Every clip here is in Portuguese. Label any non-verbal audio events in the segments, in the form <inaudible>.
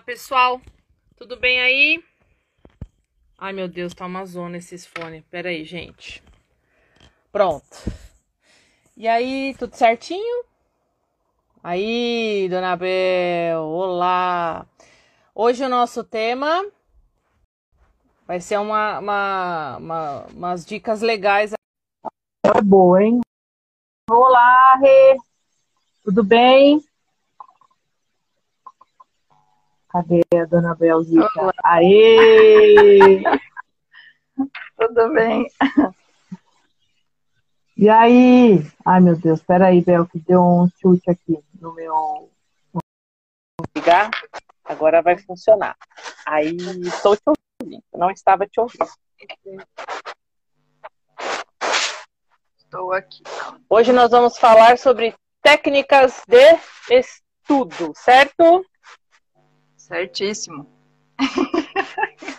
Pessoal. Tudo bem aí? Ai, meu Deus, tá uma zona esses fones. Pera aí, gente. Pronto. E aí, tudo certinho? Aí, dona Bel, olá. Hoje o nosso tema vai ser uma, uma, uma umas dicas legais. É boa, hein? Olá, Rê. Tudo bem? Cadê a dona Belzita? Olá. Aê! <laughs> Tudo bem? E aí? Ai, meu Deus, peraí, Bel, que deu um chute aqui no meu. Ligar? Agora vai funcionar. Aí, estou te ouvindo. Não estava te ouvindo. Estou aqui. Hoje nós vamos falar sobre técnicas de estudo, certo? Certíssimo.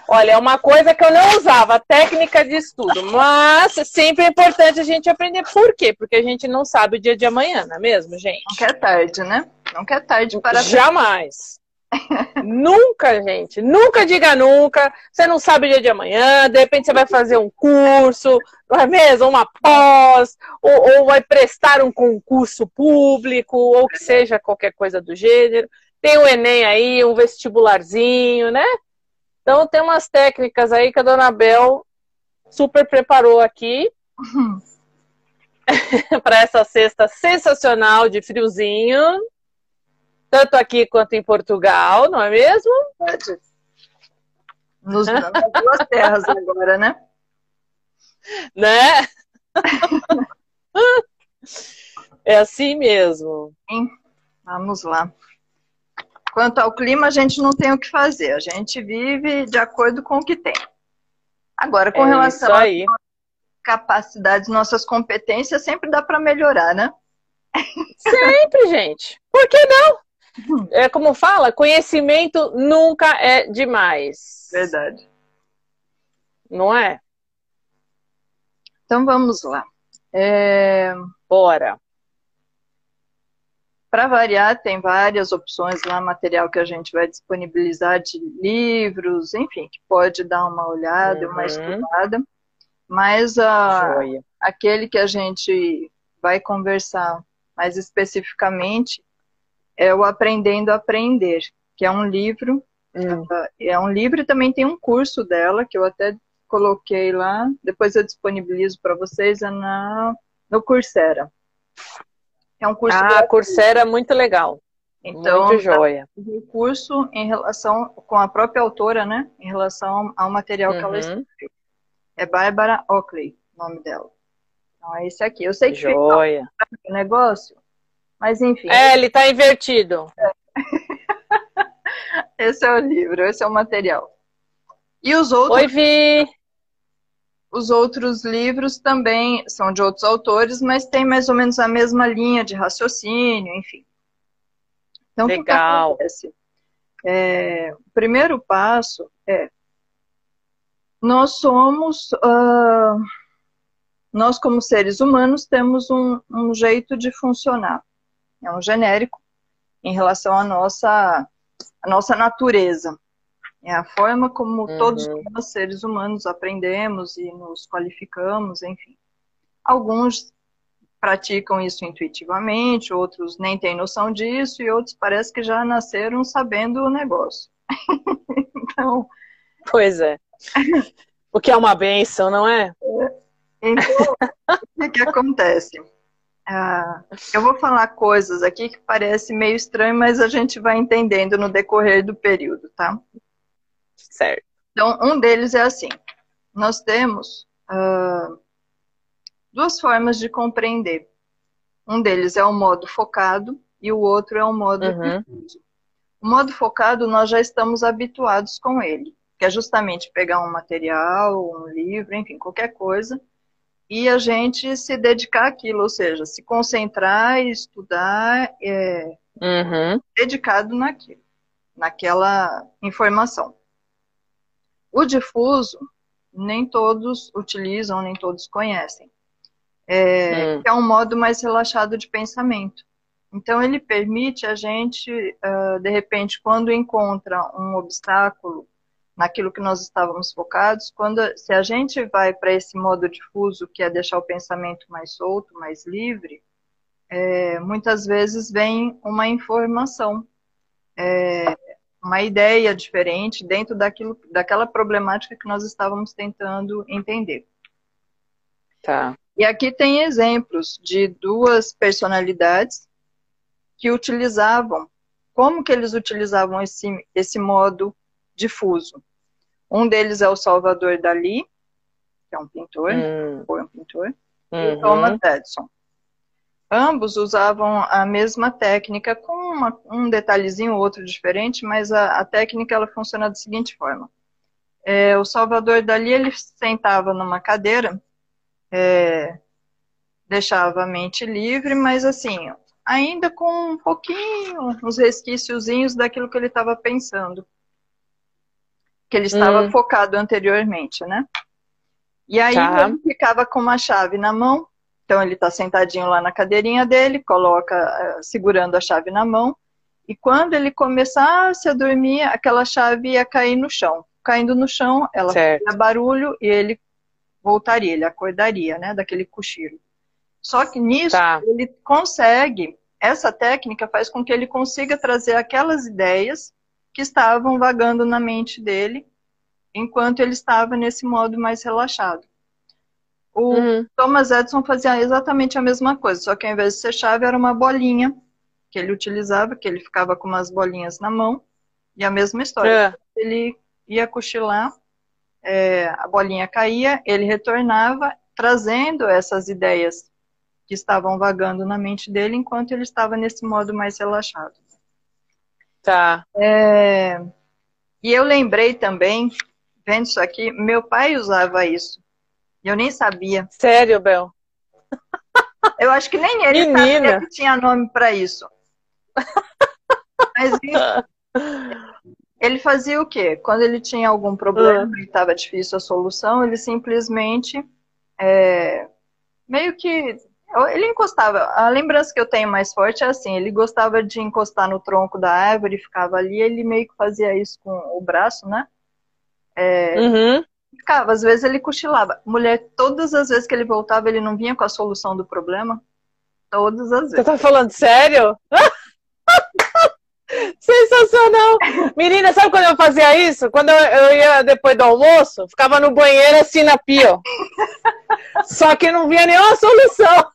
Olha, é uma coisa que eu não usava, técnica de estudo, mas sempre é importante a gente aprender. Por quê? Porque a gente não sabe o dia de amanhã, não é mesmo, gente? Não quer tarde, né? Não quer tarde para. Jamais. <laughs> nunca, gente. Nunca diga nunca. Você não sabe o dia de amanhã. De repente você vai fazer um curso, não é mesmo? Uma pós, ou, ou vai prestar um concurso público, ou que seja qualquer coisa do gênero. Tem o Enem aí, um vestibularzinho, né? Então tem umas técnicas aí que a dona Bel super preparou aqui <laughs> para essa sexta sensacional de friozinho, tanto aqui quanto em Portugal, não é mesmo? Nos, duas terras agora, né? <laughs> Né? <laughs> é assim mesmo. Vamos lá. Quanto ao clima, a gente não tem o que fazer. A gente vive de acordo com o que tem. Agora, com é relação às capacidades, nossas competências, sempre dá para melhorar, né? Sempre, gente. Por que não? É como fala, conhecimento nunca é demais. Verdade. Não é? Então vamos lá. É... Bora. Para variar, tem várias opções lá, material que a gente vai disponibilizar de livros, enfim, que pode dar uma olhada, Uhum. uma estudada. Mas a, Joia. aquele que a gente vai conversar mais especificamente é o Aprendendo a Aprender, que é um livro, Hum. é um livro e também tem um curso dela, que eu até coloquei lá, depois eu disponibilizo para vocês, é na, no Coursera. É um curso Ah, gratuito. Coursera é muito legal. Então, muito joia. o curso em relação com a própria autora, né? Em relação ao material que ela Uhum. escreveu. É Bárbara Oakley, o nome dela. Então é esse aqui. Eu sei que fica Joia. o negócio, mas enfim, É, ele tá invertido. <laughs> esse é o livro, esse é o material. E os outros, Oi, Vi. Os outros livros também são de outros autores, mas tem mais ou menos a mesma linha de raciocínio, enfim. Então, o que Legal. acontece? É, o primeiro passo é nós somos, ah, nós como seres humanos temos um, um jeito de funcionar. É um genérico em relação à nossa, à nossa natureza. É a forma como Uhum. todos nós, seres humanos, aprendemos e nos qualificamos, enfim. Alguns praticam isso intuitivamente, outros nem têm noção disso, e outros parece que já nasceram sabendo o negócio. <laughs> então, Pois é. O que é uma benção, não é? então <laughs> o que, acontece? Ah, eu vou falar coisas aqui que parece meio estranho, mas a gente vai entendendo no decorrer do período, tá? Certo. Então, um deles é assim: nós temos ah, duas formas de compreender. Um deles é o modo focado e o outro é o modo Uhum. difuso. O modo focado, nós já estamos habituados com ele, que é justamente pegar um material, um livro, enfim, qualquer coisa, e a gente se dedicar àquilo, ou seja, se concentrar e estudar é, Uhum. dedicado naquilo, naquela informação. O difuso, nem todos utilizam, nem todos conhecem. É, Hum. é um modo mais relaxado de pensamento. Então, ele permite a gente, uh, de repente, quando encontra um obstáculo naquilo que nós estávamos focados, quando se a gente vai para esse modo difuso, que é deixar o pensamento mais solto, mais livre, é, muitas vezes vem uma informação, é, uma ideia diferente dentro daquilo, daquela problemática que nós estávamos tentando entender. Tá. E aqui tem exemplos de duas personalidades que utilizavam, como que eles utilizavam esse, esse modo difuso. Um deles é o Salvador Dali, que é um pintor, hum. foi um pintor, uhum. e Thomas Edison. Ambos usavam a mesma técnica, com uma, um detalhezinho ou outro diferente, mas a, a, técnica ela funciona da seguinte forma. É, o Salvador Dali ele sentava numa cadeira, é, deixava a mente livre, mas assim, ainda com um pouquinho, uns resquíciozinhos daquilo que ele estava pensando. Que ele estava hum. focado anteriormente, né? E aí tá. ele ficava com uma chave na mão. Então ele está sentadinho lá na cadeirinha dele, coloca, eh, segurando a chave na mão. E quando ele começasse a dormir, aquela chave ia cair no chão. Caindo no chão, ela fazia barulho e ele voltaria, ele acordaria, né, daquele cochilo. Só que nisso, tá. ele consegue, essa técnica faz com que ele consiga trazer aquelas ideias que estavam vagando na mente dele, enquanto ele estava nesse modo mais relaxado. O uhum. Thomas Edison fazia exatamente a mesma coisa, só que ao invés de ser chave, era uma bolinha que ele utilizava, que ele ficava com umas bolinhas na mão, e a mesma história. É. Ele ia cochilar, é, a bolinha caía, ele retornava, trazendo essas ideias que estavam vagando na mente dele enquanto ele estava nesse modo mais relaxado. Tá. É... E eu lembrei também, vendo isso aqui, meu pai usava isso. E eu nem sabia. Sério, Bel? Eu acho que nem ele Menina. sabia que tinha nome para isso. Mas ele fazia o quê? Quando ele tinha algum problema e estava difícil a solução, ele simplesmente é, meio que ele encostava. A lembrança que eu tenho mais forte é assim: ele gostava de encostar no tronco da árvore, ficava ali, ele meio que fazia isso com o braço, né? É, uhum. Ficava, às vezes ele cochilava. Mulher, todas as vezes que ele voltava, ele não vinha com a solução do problema. Todas as vezes. Você tá falando sério? <laughs> Sensacional! Menina, sabe quando eu fazia isso? Quando eu, ia depois do almoço, ficava no banheiro assim na pia. <laughs> Só que não via nenhuma solução.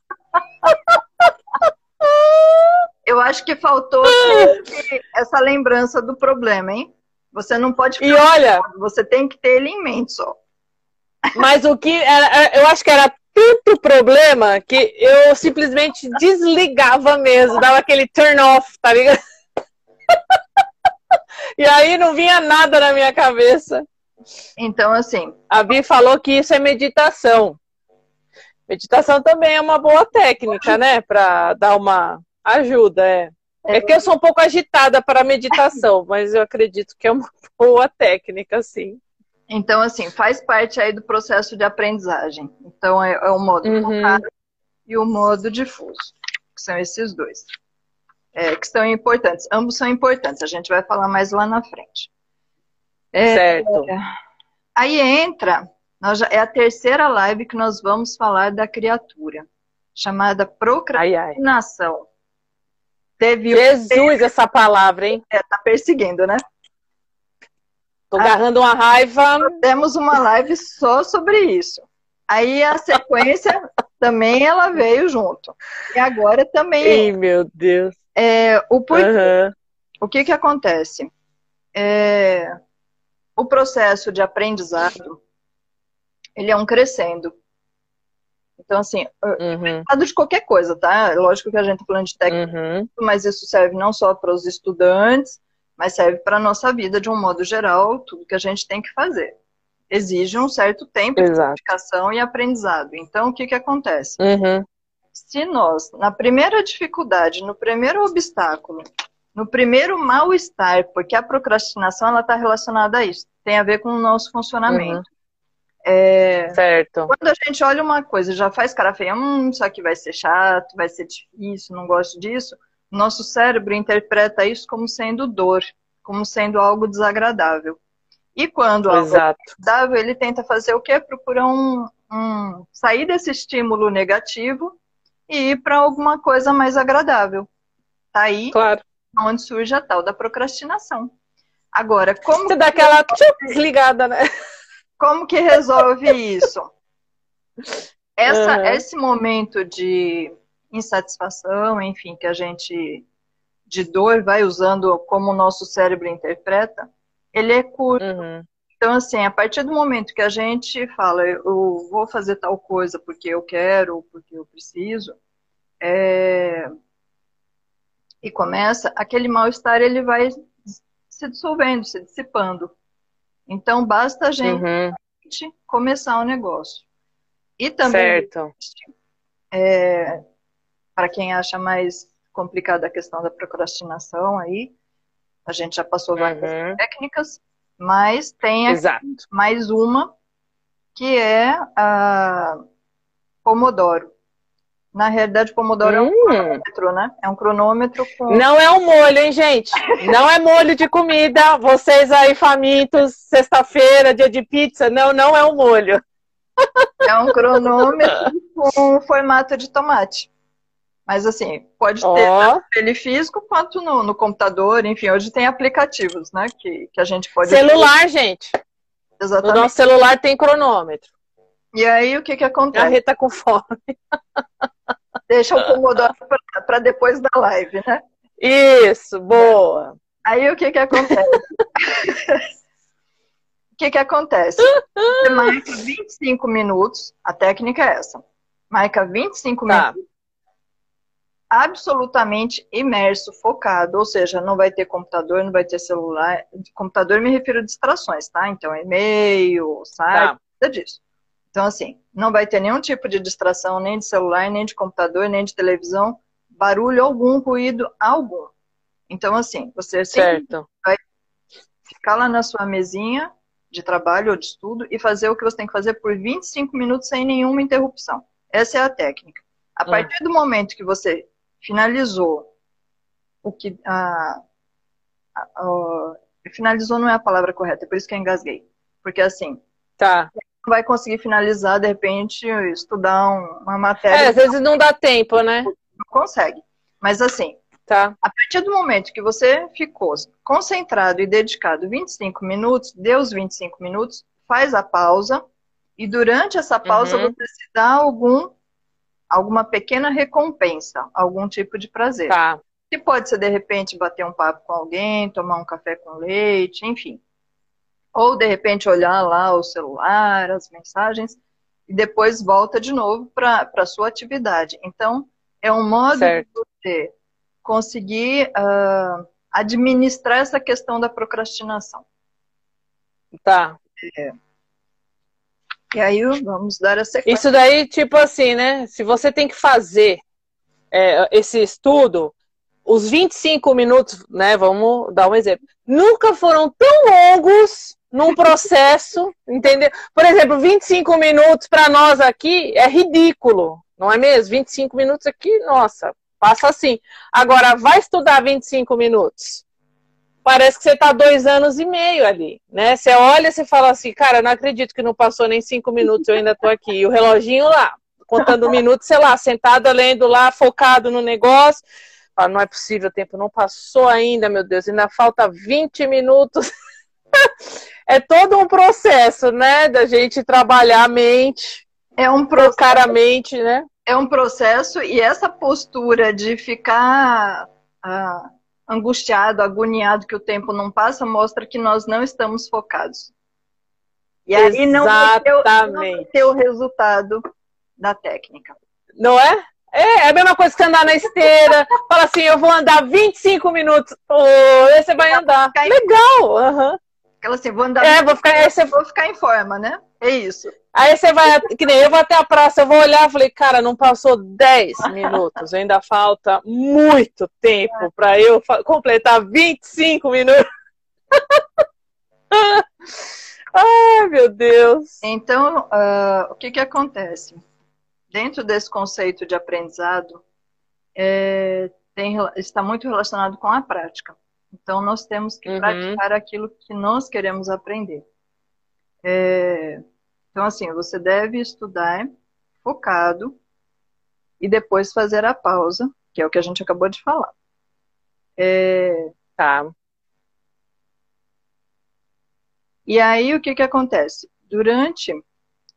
Eu acho que faltou <laughs> essa lembrança do problema, hein? Você não pode E olha, você tem que ter ele em mente só. Mas o que era, eu acho que era tanto problema que eu simplesmente desligava mesmo, dava aquele turn off, tá ligado? <laughs> e aí não vinha nada na minha cabeça. Então, assim. A Vi falou que isso é meditação. Meditação também é uma boa técnica, né? Para dar uma ajuda. É. é que eu sou um pouco agitada para meditação, <laughs> mas eu acredito que é uma boa técnica, sim. Então, assim, faz parte aí do processo de aprendizagem. Então, é, é o modo uhum. focado e o modo difuso, que são esses dois é, que são importantes. Ambos são importantes, a gente vai falar mais lá na frente. É, certo. Aí entra, já, é a terceira live que nós vamos falar da criatura, chamada procrastinação. Ai, ai. Teve Jesus, essa palavra, hein? É, tá perseguindo, né? Tô agarrando uma raiva. Temos uma live só sobre isso. Aí a sequência <laughs> também ela veio junto. E agora também. Ei, meu Deus. É, o porquê. Uhum. O que que acontece? É, o processo de aprendizado, ele é um crescendo. Então, assim, uhum. de qualquer coisa, tá? Lógico que a gente está falando de técnica, uhum. mas isso serve não só para os estudantes, mas serve para a nossa vida de um modo geral, tudo que a gente tem que fazer. Exige um certo tempo Exato. de dedicação e aprendizado. Então, o que que acontece? Uhum se nós, na primeira dificuldade, no primeiro obstáculo, no primeiro mal-estar, porque a procrastinação ela está relacionada a isso, tem a ver com o nosso funcionamento. Uhum. É, certo. Quando a gente olha uma coisa já faz cara feia, hum, isso aqui vai ser chato, vai ser difícil, não gosto disso. nosso cérebro interpreta isso como sendo dor, como sendo algo desagradável. E quando algo é desagradável, ele tenta fazer o quê? Procurar um, um sair desse estímulo negativo e ir para alguma coisa mais agradável. Tá aí claro. onde surge a tal da procrastinação. Agora, como Você dá aquela desligada, né? Como que resolve isso? Essa, uhum. Esse momento de insatisfação, enfim, que a gente de dor vai usando como o nosso cérebro interpreta, ele é curto. Uhum. Então, assim, a partir do momento que a gente fala, eu vou fazer tal coisa porque eu quero, porque eu preciso, é... e começa, aquele mal-estar ele vai se dissolvendo, se dissipando. Então, basta a gente uhum. começar o negócio. E também, certo. É, para quem acha mais complicada a questão da procrastinação aí, a gente já passou várias uhum. técnicas, mas tem mais uma que é a Pomodoro. Na realidade, Pomodoro hum. é um hum. cronômetro, né? É um cronômetro com. Não é um molho, hein, gente? Não é molho de comida. Vocês aí famintos, sexta-feira, dia de pizza. Não, não é um molho. É um cronômetro com formato de tomate. Mas assim, pode ter oh. tanto ele físico quanto no, no, computador, enfim, hoje tem aplicativos, né? Que, que a gente pode. Celular, ter. gente. Exatamente. No nosso celular tem cronômetro. E aí o que que acontece? A Rita com fome. <laughs> Deixa o Pomodoro para depois da live, né? Isso, boa. Aí o que que acontece? <laughs> o que que acontece? Você marca 25 minutos, a técnica é essa. Marca 25 tá. minutos absolutamente imerso, focado, ou seja, não vai ter computador, não vai ter celular. Computador me refiro a distrações, tá? Então, e-mail, site, tá. nada disso. Então, assim, não vai ter nenhum tipo de distração, nem de celular, nem de computador, nem de televisão, barulho algum, ruído algum. Então, assim, você certo. vai ficar lá na sua mesinha de trabalho ou de estudo e fazer o que você tem que fazer por 25 minutos sem nenhuma interrupção. Essa é a técnica. A hum. partir do momento que você finalizou o que a, a, a, finalizou não é a palavra correta, é por isso que eu engasguei. Porque assim, tá. Vai conseguir finalizar, de repente, estudar uma matéria. É, às vezes não dá tempo, né? Não consegue. Mas assim, tá. a partir do momento que você ficou concentrado e dedicado 25 minutos, deu os 25 minutos, faz a pausa, e durante essa pausa uhum. você se dá algum alguma pequena recompensa, algum tipo de prazer. Tá. Que pode ser, de repente, bater um papo com alguém, tomar um café com leite, enfim. Ou, de repente, olhar lá o celular, as mensagens, e depois volta de novo para a sua atividade. Então, é um modo certo. de você conseguir uh, administrar essa questão da procrastinação. Tá. É. E aí vamos dar a sequência. Isso daí, tipo assim, né? Se você tem que fazer é, esse estudo, os 25 minutos, né? Vamos dar um exemplo. Nunca foram tão longos num processo, entendeu? Por exemplo, 25 minutos para nós aqui é ridículo, não é mesmo? 25 minutos aqui, nossa, passa assim. Agora, vai estudar 25 minutos parece que você está dois anos e meio ali, né? Você olha e fala assim, cara, não acredito que não passou nem cinco minutos, eu ainda estou aqui. E o reloginho lá, contando minutos, sei lá, sentado lendo lá, focado no negócio. Fala, não é possível, o tempo não passou ainda, meu Deus, ainda falta 20 minutos. <laughs> <laughs> é todo um processo, né, da gente trabalhar a mente, é um processo, a mente, né? É um processo e essa postura de ficar ah, angustiado, agoniado que o tempo não passa, mostra que nós não estamos focados. E aí não vai, ter, não vai ter o resultado da técnica. Não é? É, é a mesma coisa que andar na esteira. <laughs> Fala assim, eu vou andar 25 minutos. Oh, você vai andar. Legal! Uhum. Aquela assim, vou andar. É, vou ficar, aí você... vou ficar em forma, né? É isso. Aí você vai, que nem eu vou até a praça, eu vou olhar e falei, cara, não passou 10 <laughs> minutos, ainda falta muito tempo para eu completar 25 minutos. <laughs> Ai, meu Deus. Então, uh, o que, que acontece? Dentro desse conceito de aprendizado, é, tem, está muito relacionado com a prática. Então, nós temos que Uhum. praticar aquilo que nós queremos aprender. É, então, assim, você deve estudar focado e depois fazer a pausa, que é o que a gente acabou de falar. É, Tá. E aí, o que que acontece? Durante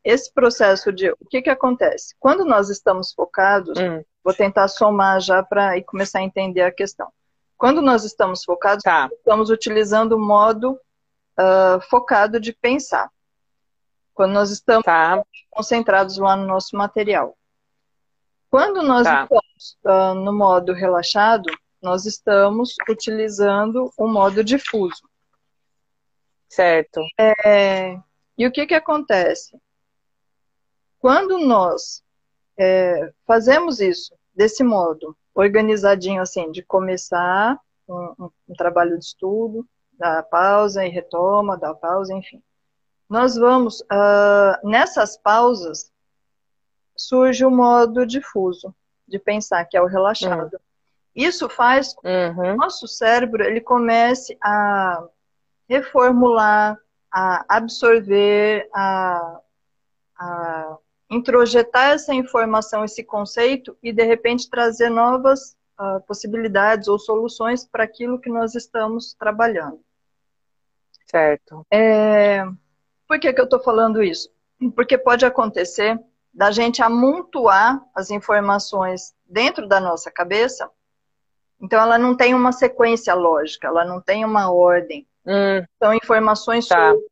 esse processo de. O que que acontece? Quando nós estamos focados, Hum, vou tentar somar já para começar a entender a questão. Quando nós estamos focados, tá. estamos utilizando o modo ah, focado de pensar. Quando nós estamos Tá. concentrados lá no nosso material. Quando nós Tá. estamos ah, no modo relaxado, nós estamos utilizando o modo difuso. Certo. É, e o que que acontece? Quando nós é, fazemos isso desse modo, organizadinho assim, de começar um, um- um trabalho de estudo, dar pausa e retoma, dar pausa, enfim. Nós vamos, ah, nessas pausas, surge o modo difuso de pensar, que é o relaxado. Isso faz com Uhum. nosso cérebro ele comece a reformular, a absorver, a, a introjetar essa informação, esse conceito e de repente trazer novas ah, possibilidades ou soluções para aquilo que nós estamos trabalhando. Certo. É, Por que, que eu estou falando isso? Porque pode acontecer da gente amontoar as informações dentro da nossa cabeça, então ela não tem uma sequência lógica, ela não tem uma ordem. Hum, São informações Tá. soltas.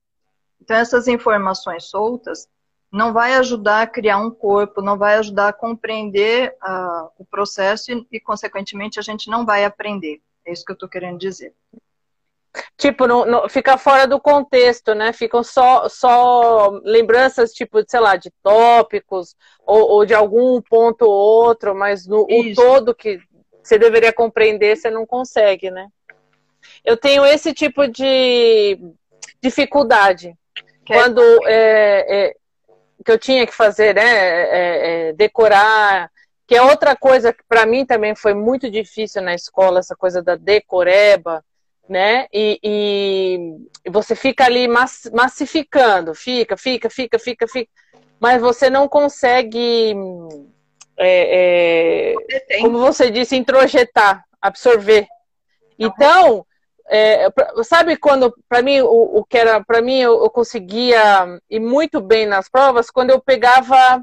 Então, essas informações soltas não vai ajudar a criar um corpo, não vai ajudar a compreender ah, o processo e, e, consequentemente, a gente não vai aprender. É isso que eu estou querendo dizer. Tipo, não, não- fica fora do contexto, né? Ficam só, só lembranças, tipo, sei lá, de tópicos ou, ou de algum ponto ou outro, mas no o todo que você deveria compreender, você não consegue, né? Eu tenho esse tipo de dificuldade. Que Quando é, é, que eu tinha que fazer, né? é, é, decorar, que é outra coisa que para mim também foi muito difícil na escola, essa coisa da decoreba, né? E, e- e você fica ali mass- massificando, fica, fica, fica, fica, fica, mas você não consegue, é, é, como você disse, introjetar, absorver. Então, é, pra- sabe quando, para mim, o, o que era, para mim, eu, eu conseguia ir muito bem nas provas quando eu pegava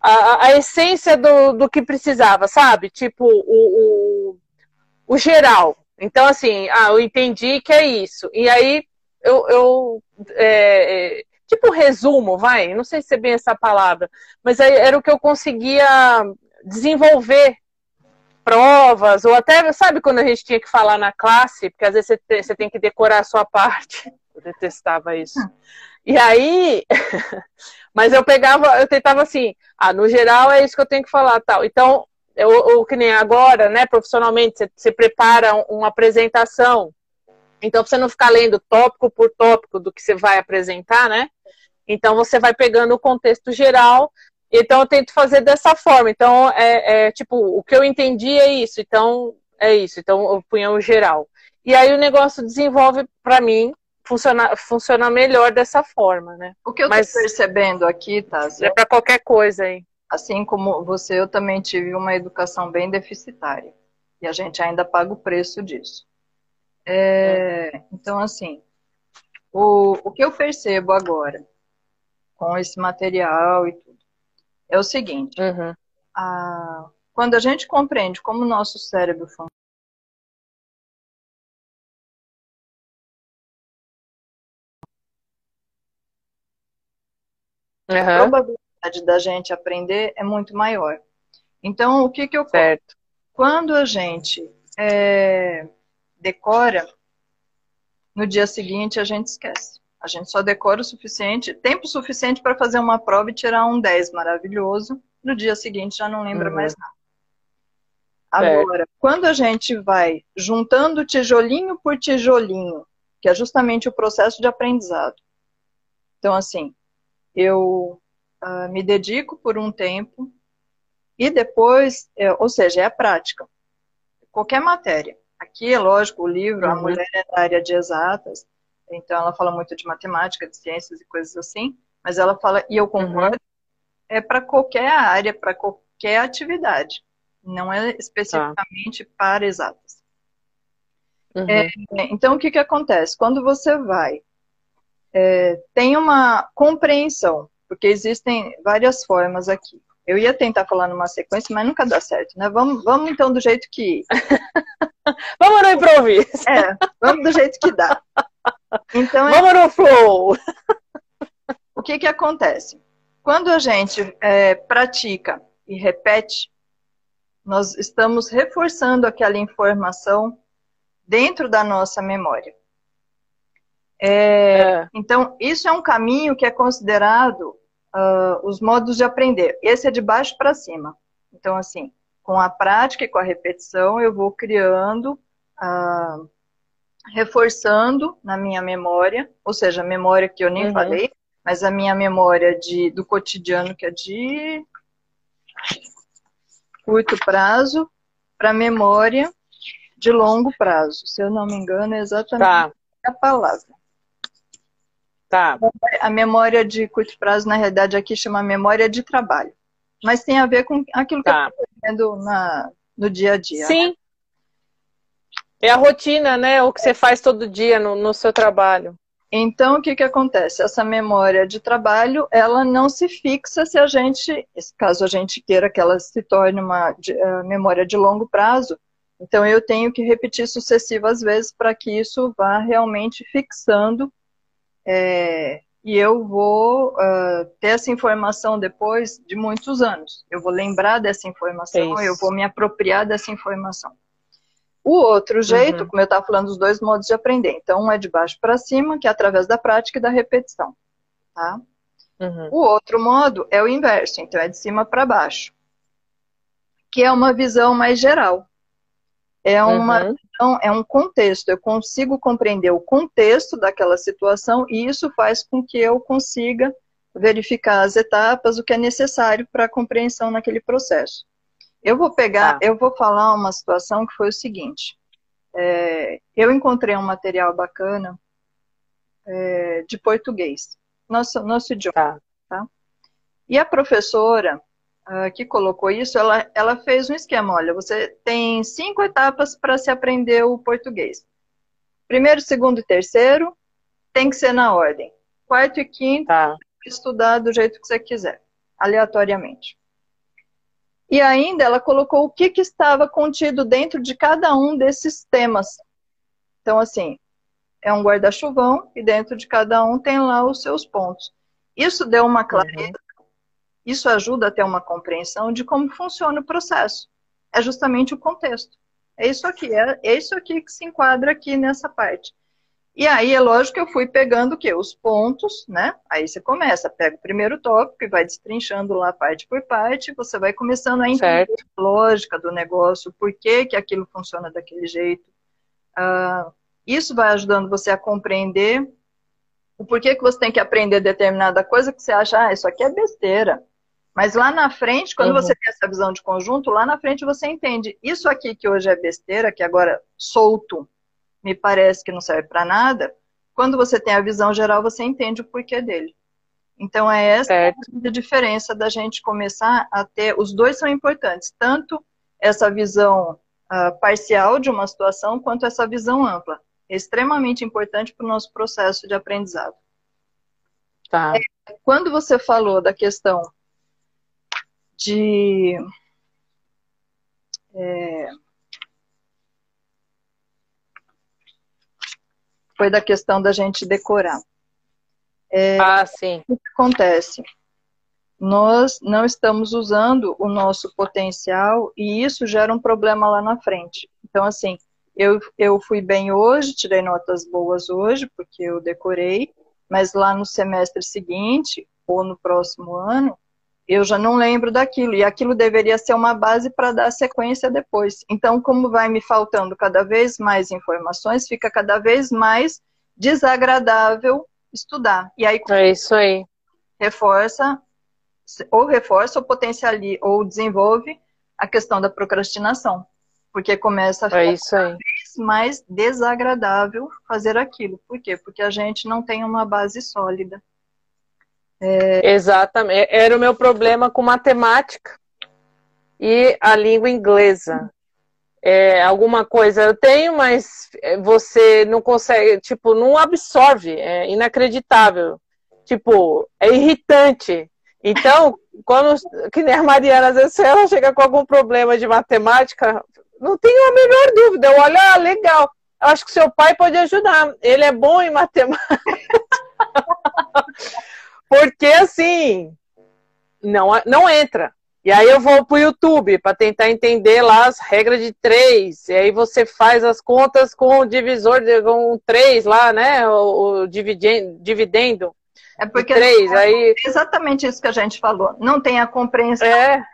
a, a- essência do, do que precisava, sabe? Tipo, o, o, o geral. Então, assim, ah, eu entendi que é isso. E aí, eu, eu é, é, tipo resumo, vai, não sei se é bem essa palavra, mas era o que eu conseguia desenvolver provas, ou até, sabe quando a gente tinha que falar na classe, porque às vezes você tem, você tem que decorar a sua parte. <laughs> Eu detestava isso. E aí, <laughs> mas eu pegava, eu tentava assim, ah, no geral é isso que eu tenho que falar, tal. Então, eu que nem agora, né, profissionalmente, você, você prepara um- uma apresentação. Então, você não ficar lendo tópico por tópico do que você vai apresentar, né? Então, você vai pegando o contexto geral então eu tento fazer dessa forma. Então é, é, tipo, o que eu entendi é isso. Então é isso. Então eu punha o geral. E aí o negócio desenvolve para mim funciona, funciona melhor dessa forma, né? O que eu Mas- estou percebendo aqui, Tássia, É para qualquer coisa aí. assim como você, eu também tive uma educação bem deficitária. E a gente ainda paga o preço disso. É, então, assim, o, o que eu percebo agora, com esse material e tudo, é o seguinte: Uhum. a- quando a gente compreende como o nosso cérebro funciona, a Uhum. probabilidade da gente aprender é muito maior. Então, o que que ocorre? Certo. Quando a gente é, decora, no dia seguinte a gente esquece. A gente só decora o suficiente, tempo suficiente para fazer uma prova e tirar um 10 maravilhoso. No dia seguinte já não lembra Uhum. mais nada. Certo. Agora, quando a gente vai juntando tijolinho por tijolinho, que é justamente o processo de aprendizado. Então, assim, eu ah, me dedico por um tempo e depois, é, ou seja, é a prática. qualquer matéria. Aqui, é lógico, o livro, Uhum. a mulher é da área de exatas, então ela fala muito de matemática, de ciências e coisas assim, mas ela fala, e eu concordo, é para qualquer área, para qualquer atividade, não é especificamente para exatas. Uhum. É, Então, o que, que acontece? Quando você vai, é, tem uma compreensão, porque existem várias formas aqui. Eu ia tentar falar numa sequência, mas nunca dá certo, né? Vamos, vamos então do jeito que. <laughs> Vamos no improviso. É, vamos do jeito que dá. Então, é, Vamos no flow. o que, que acontece? Quando a gente é, pratica e repete, nós estamos reforçando aquela informação dentro da nossa memória. É, É. Então, isso é um caminho que é considerado ah, os modos de aprender. Esse é de baixo para cima. Então, assim, com a prática e com a repetição, eu vou criando, ah, reforçando na minha memória, ou seja, a memória que eu nem Uhum. falei, mas a minha memória de, do cotidiano, que é de curto prazo, para memória de longo prazo. Se eu não me engano, é exatamente Tá, a palavra. tá. A memória de curto prazo, na realidade, aqui chama memória de trabalho. Mas tem a ver com aquilo que Tá. eu fazendo na, no dia a dia. Sim. É a rotina, né? O que você faz todo dia no, no seu trabalho. Então, o que, que acontece? Essa memória de trabalho, ela não se fixa se a gente, caso a gente queira que ela se torne uma de- eh, memória de longo prazo, então eu tenho que repetir sucessivas vezes para que isso vá realmente fixando eh, e eu vou ah, ter essa informação depois de muitos anos. Eu vou lembrar dessa informação, Isso. eu vou me apropriar dessa informação. O outro jeito, Uhum. como eu estava falando, os dois modos de aprender. Então, um é de baixo para cima, que é através da prática e da repetição. Tá? Uhum. O outro modo é o inverso, então é de cima para baixo, que é uma visão mais geral. É uma Uhum. então, é um contexto. Eu consigo compreender o contexto daquela situação e isso faz com que eu consiga verificar as etapas, o que é necessário para a compreensão naquele processo. Eu vou pegar, Tá. eu vou falar uma situação que foi o seguinte. É, eu encontrei um material bacana é, de português, nosso, nosso idioma. Tá. E a professora ah, que colocou isso, ela, ela fez um esquema. Olha, você tem cinco etapas para se aprender o português. Primeiro, segundo e terceiro tem que ser na ordem. Quarto e quinto, Tá. estudar do jeito que você quiser, aleatoriamente. E ainda ela colocou o que, que estava contido dentro de cada um desses temas. Então, assim, é um guarda-chuvão e dentro de cada um tem lá os seus pontos. Isso deu uma clareza, isso ajuda a ter uma compreensão de como funciona o processo. É justamente o contexto. É isso aqui, é, é isso aqui que se enquadra aqui nessa parte. E aí, é lógico que eu fui pegando o quê? Os pontos, né? Aí você começa, pega o primeiro tópico e vai destrinchando lá parte por parte, você vai começando a entender Certo. a lógica do negócio, por que, que aquilo funciona daquele jeito. Ah, isso vai ajudando você a compreender o porquê que você tem que aprender determinada coisa que você acha, ah, isso aqui é besteira. Mas lá na frente, quando Uhum. você tem essa visão de conjunto, lá na frente você entende, isso aqui que hoje é besteira, que agora solto me parece que não serve para nada, quando você tem a visão geral, você entende o porquê dele. Então é essa Certo. a diferença da gente começar a ter, os dois são importantes, tanto essa visão ah, parcial de uma situação, quanto essa visão ampla. É extremamente importante para o nosso processo de aprendizado. Tá. Quando você falou da questão de. é, foi da questão da gente decorar. Ah, sim. O que acontece? Nós não estamos usando o nosso potencial e isso gera um problema lá na frente. Então, assim, eu, eu fui bem hoje, tirei notas boas hoje, porque eu decorei, mas lá no semestre seguinte, ou no próximo ano, eu já não lembro daquilo, e aquilo deveria ser uma base para dar sequência depois. Então, como vai me faltando cada vez mais informações, fica cada vez mais desagradável estudar. E aí É isso aí. reforça, ou reforça ou potencializa, ou desenvolve a questão da procrastinação. porque começa a ficar é isso aí. mais desagradável fazer aquilo. Por quê? Porque a gente não tem uma base sólida. É... Exatamente. Era o meu problema com matemática e a língua inglesa. É, alguma coisa eu tenho, mas você não consegue, tipo, não absorve, é inacreditável. Tipo, é irritante. Então, <laughs> quando, que nem a Mariana, às vezes ela chega com algum problema de matemática, não tenho a menor dúvida. Eu olho, ah, legal. Eu acho que seu pai pode ajudar. Ele é bom em matemática. <laughs> Porque assim, não, não entra. E aí eu vou pro YouTube para tentar entender lá as regras de três. E aí você faz as contas com o divisor de com três lá, né? O, o dividendo. É porque três, aí... exatamente isso que a gente falou. Não tem a compreensão. É.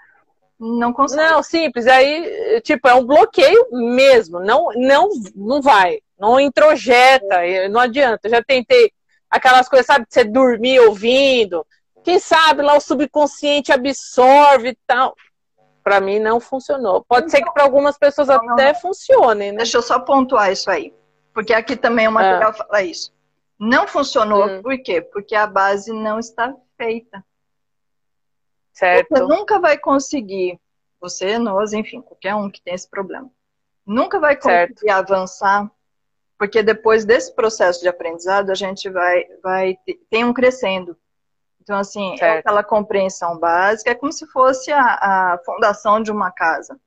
Não consegue. Não, simples. Aí, tipo, é um bloqueio mesmo. Não, não, não vai. Não introjeta. Não adianta. Já tentei aquelas coisas, sabe, de você dormir ouvindo. Quem sabe lá o subconsciente absorve e tal. Para mim não funcionou. Pode ser que para algumas pessoas não, até não. funcione, né? Deixa eu só pontuar isso aí. Porque aqui também o material é. fala isso. Não funcionou, hum. por quê? Porque a base não está feita. Certo. Você nunca vai conseguir, você, nós, enfim, qualquer um que tem esse problema, nunca vai conseguir certo. avançar, porque depois desse processo de aprendizado, a gente vai, vai tem um crescendo. Então, assim, é certo. é aquela compreensão básica, é como se fosse a, a fundação de uma casa.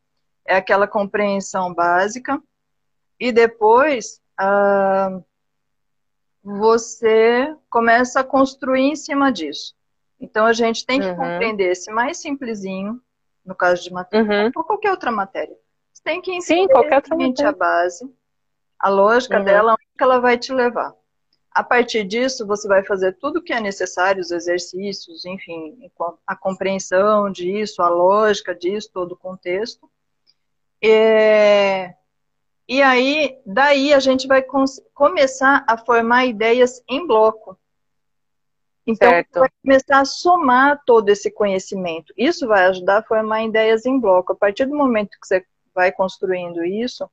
É aquela compreensão básica, e depois uh, você começa a construir em cima disso. Então a gente tem que uhum. compreender esse mais simplesinho, no caso de matemática, uhum. ou qualquer outra matéria. Você tem que entender Sim, qualquer outra matéria. a base, a lógica uhum. dela, onde que ela vai te levar. A partir disso, você vai fazer tudo o que é necessário, os exercícios, enfim, a compreensão disso, a lógica disso, todo o contexto. É... E aí, daí a gente vai começar a formar ideias em bloco. Então, certo. vai começar a somar todo esse conhecimento. Isso vai ajudar a formar ideias em bloco. A partir do momento que você vai construindo isso,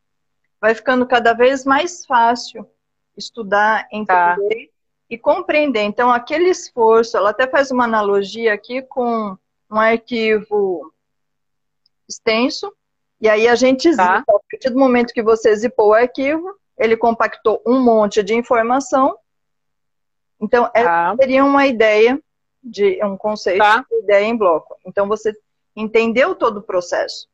vai ficando cada vez mais fácil estudar, entender tá. e compreender. Então, aquele esforço, ela até faz uma analogia aqui com um arquivo extenso, e aí a gente tá. zipa. A partir do momento que você zipou o arquivo, ele compactou um monte de informação então, essa tá. seria uma ideia de um conceito tá. de ideia em bloco. Então, você entendeu todo o processo.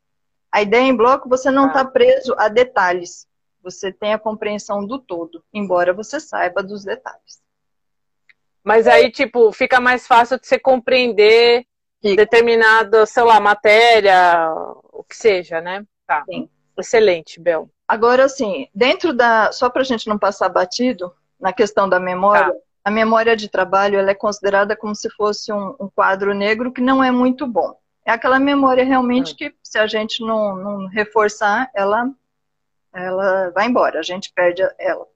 A ideia em bloco, você não está tá preso a detalhes. Você tem a compreensão do todo, embora você saiba dos detalhes. Mas aí, tipo, fica mais fácil de você compreender fica. determinada, sei lá, matéria, o que seja, né? Tá. Sim. Excelente, Bel. Agora, assim, dentro da. Só para a gente não passar batido, na questão da memória, tá a memória de trabalho ela é considerada como se fosse um, um, quadro negro que não é muito bom. É aquela memória realmente hum. que, se a gente não, não reforçar, ela, ela vai embora, a gente perde ela.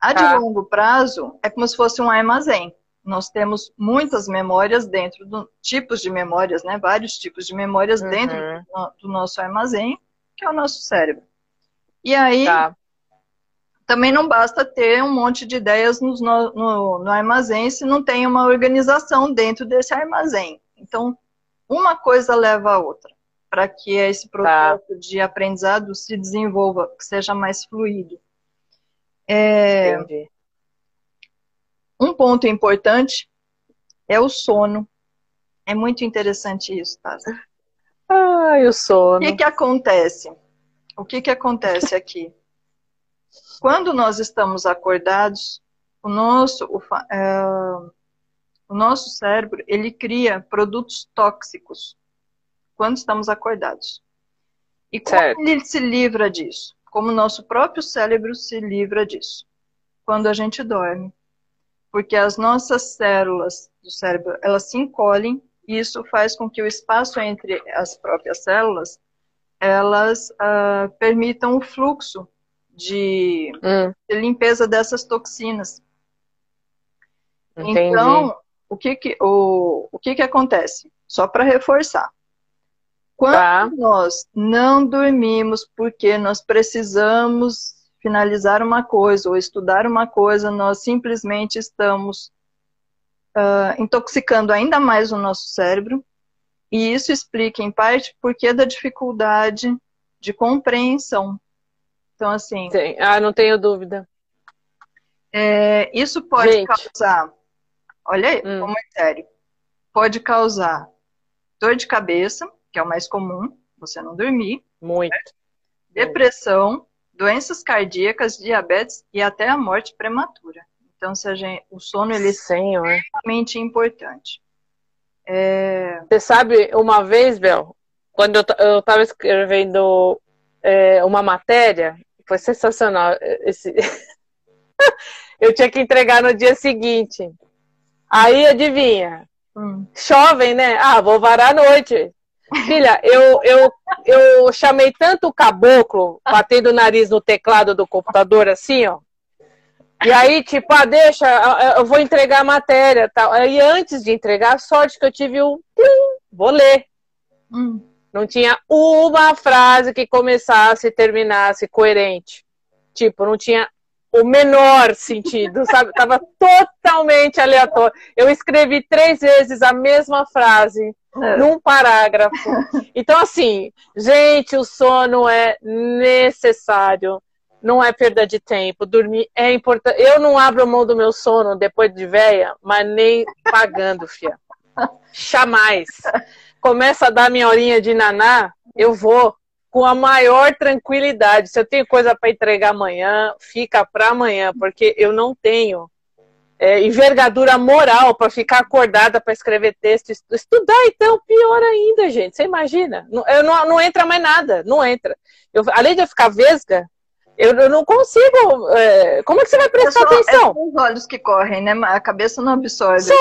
A de ah. longo prazo é como se fosse um armazém. Nós temos muitas memórias dentro do tipos de memórias, né? Vários tipos de memórias uhum. dentro do, do, nosso armazém, que é o nosso cérebro. E aí, tá também não basta ter um monte de ideias no, no, no armazém se não tem uma organização dentro desse armazém. Então, uma coisa leva a outra, para que esse tá. processo tá. de aprendizado se desenvolva, que seja mais fluido. É... Um ponto importante é o sono. É muito interessante isso, tá? Ai, o sono. O que, que acontece? O que, que acontece aqui? Quando nós estamos acordados, o nosso, o, é, o nosso cérebro ele cria produtos tóxicos quando estamos acordados. E como certo. ele se livra disso? Como o nosso próprio cérebro se livra disso? Quando a gente dorme. Porque as nossas células do cérebro, elas se encolhem e isso faz com que o espaço entre as próprias células, elas uh, permitam o fluxo de, hum. de limpeza dessas toxinas. Entendi. Então, o que que, o, o que que acontece? Só para reforçar. Quando Tá. nós não dormimos porque nós precisamos finalizar uma coisa ou estudar uma coisa, nós simplesmente estamos ah, intoxicando ainda mais o nosso cérebro. E isso explica, em parte, por que da dificuldade de compreensão. Então, assim, Sim. Ah, não tenho dúvida. é, isso pode Gente. causar, olha aí, Hum. como é sério, pode causar dor de cabeça, que é o mais comum, você não dormir, Muito. depressão, doenças cardíacas, diabetes e até a morte prematura. Então, se a gente, o sono ele é Senhor. extremamente importante. É, Você sabe, uma vez, Bel, quando eu, ta- eu tava escrevendo é, uma matéria, foi sensacional. Esse... <laughs> eu tinha que entregar no dia seguinte. Aí, adivinha? hum, Chovem, né? Ah, vou varar à noite. Filha, eu, eu, eu chamei tanto o caboclo, batendo o nariz no teclado do computador, assim, ó. E aí, tipo, ah, deixa, eu vou entregar a matéria tal. Aí, antes de entregar, a sorte que eu tive o. plim, Vou ler. hum, Não tinha uma frase que começasse e terminasse coerente. Tipo, não tinha o menor sentido, sabe? Tava totalmente aleatório. Eu escrevi três vezes a mesma frase é, num parágrafo. Então, assim, gente, o sono é necessário. Não é perda de tempo. Dormir é importante. Eu não abro mão do meu sono depois de véia, mas nem pagando, fia. Jamais. Começa a dar minha horinha de naná, eu vou com a maior tranquilidade. Se eu tenho coisa para entregar amanhã, fica para amanhã, porque eu não tenho é, envergadura moral para ficar acordada para escrever texto. Estu- Estudar, então, pior ainda, gente. Você imagina? Não, eu não, não entra mais nada, não entra. Eu, além de eu ficar vesga, eu, eu não consigo. é, como é que você vai é prestar é atenção? só os olhos que correm, né? A cabeça não absorve. Só.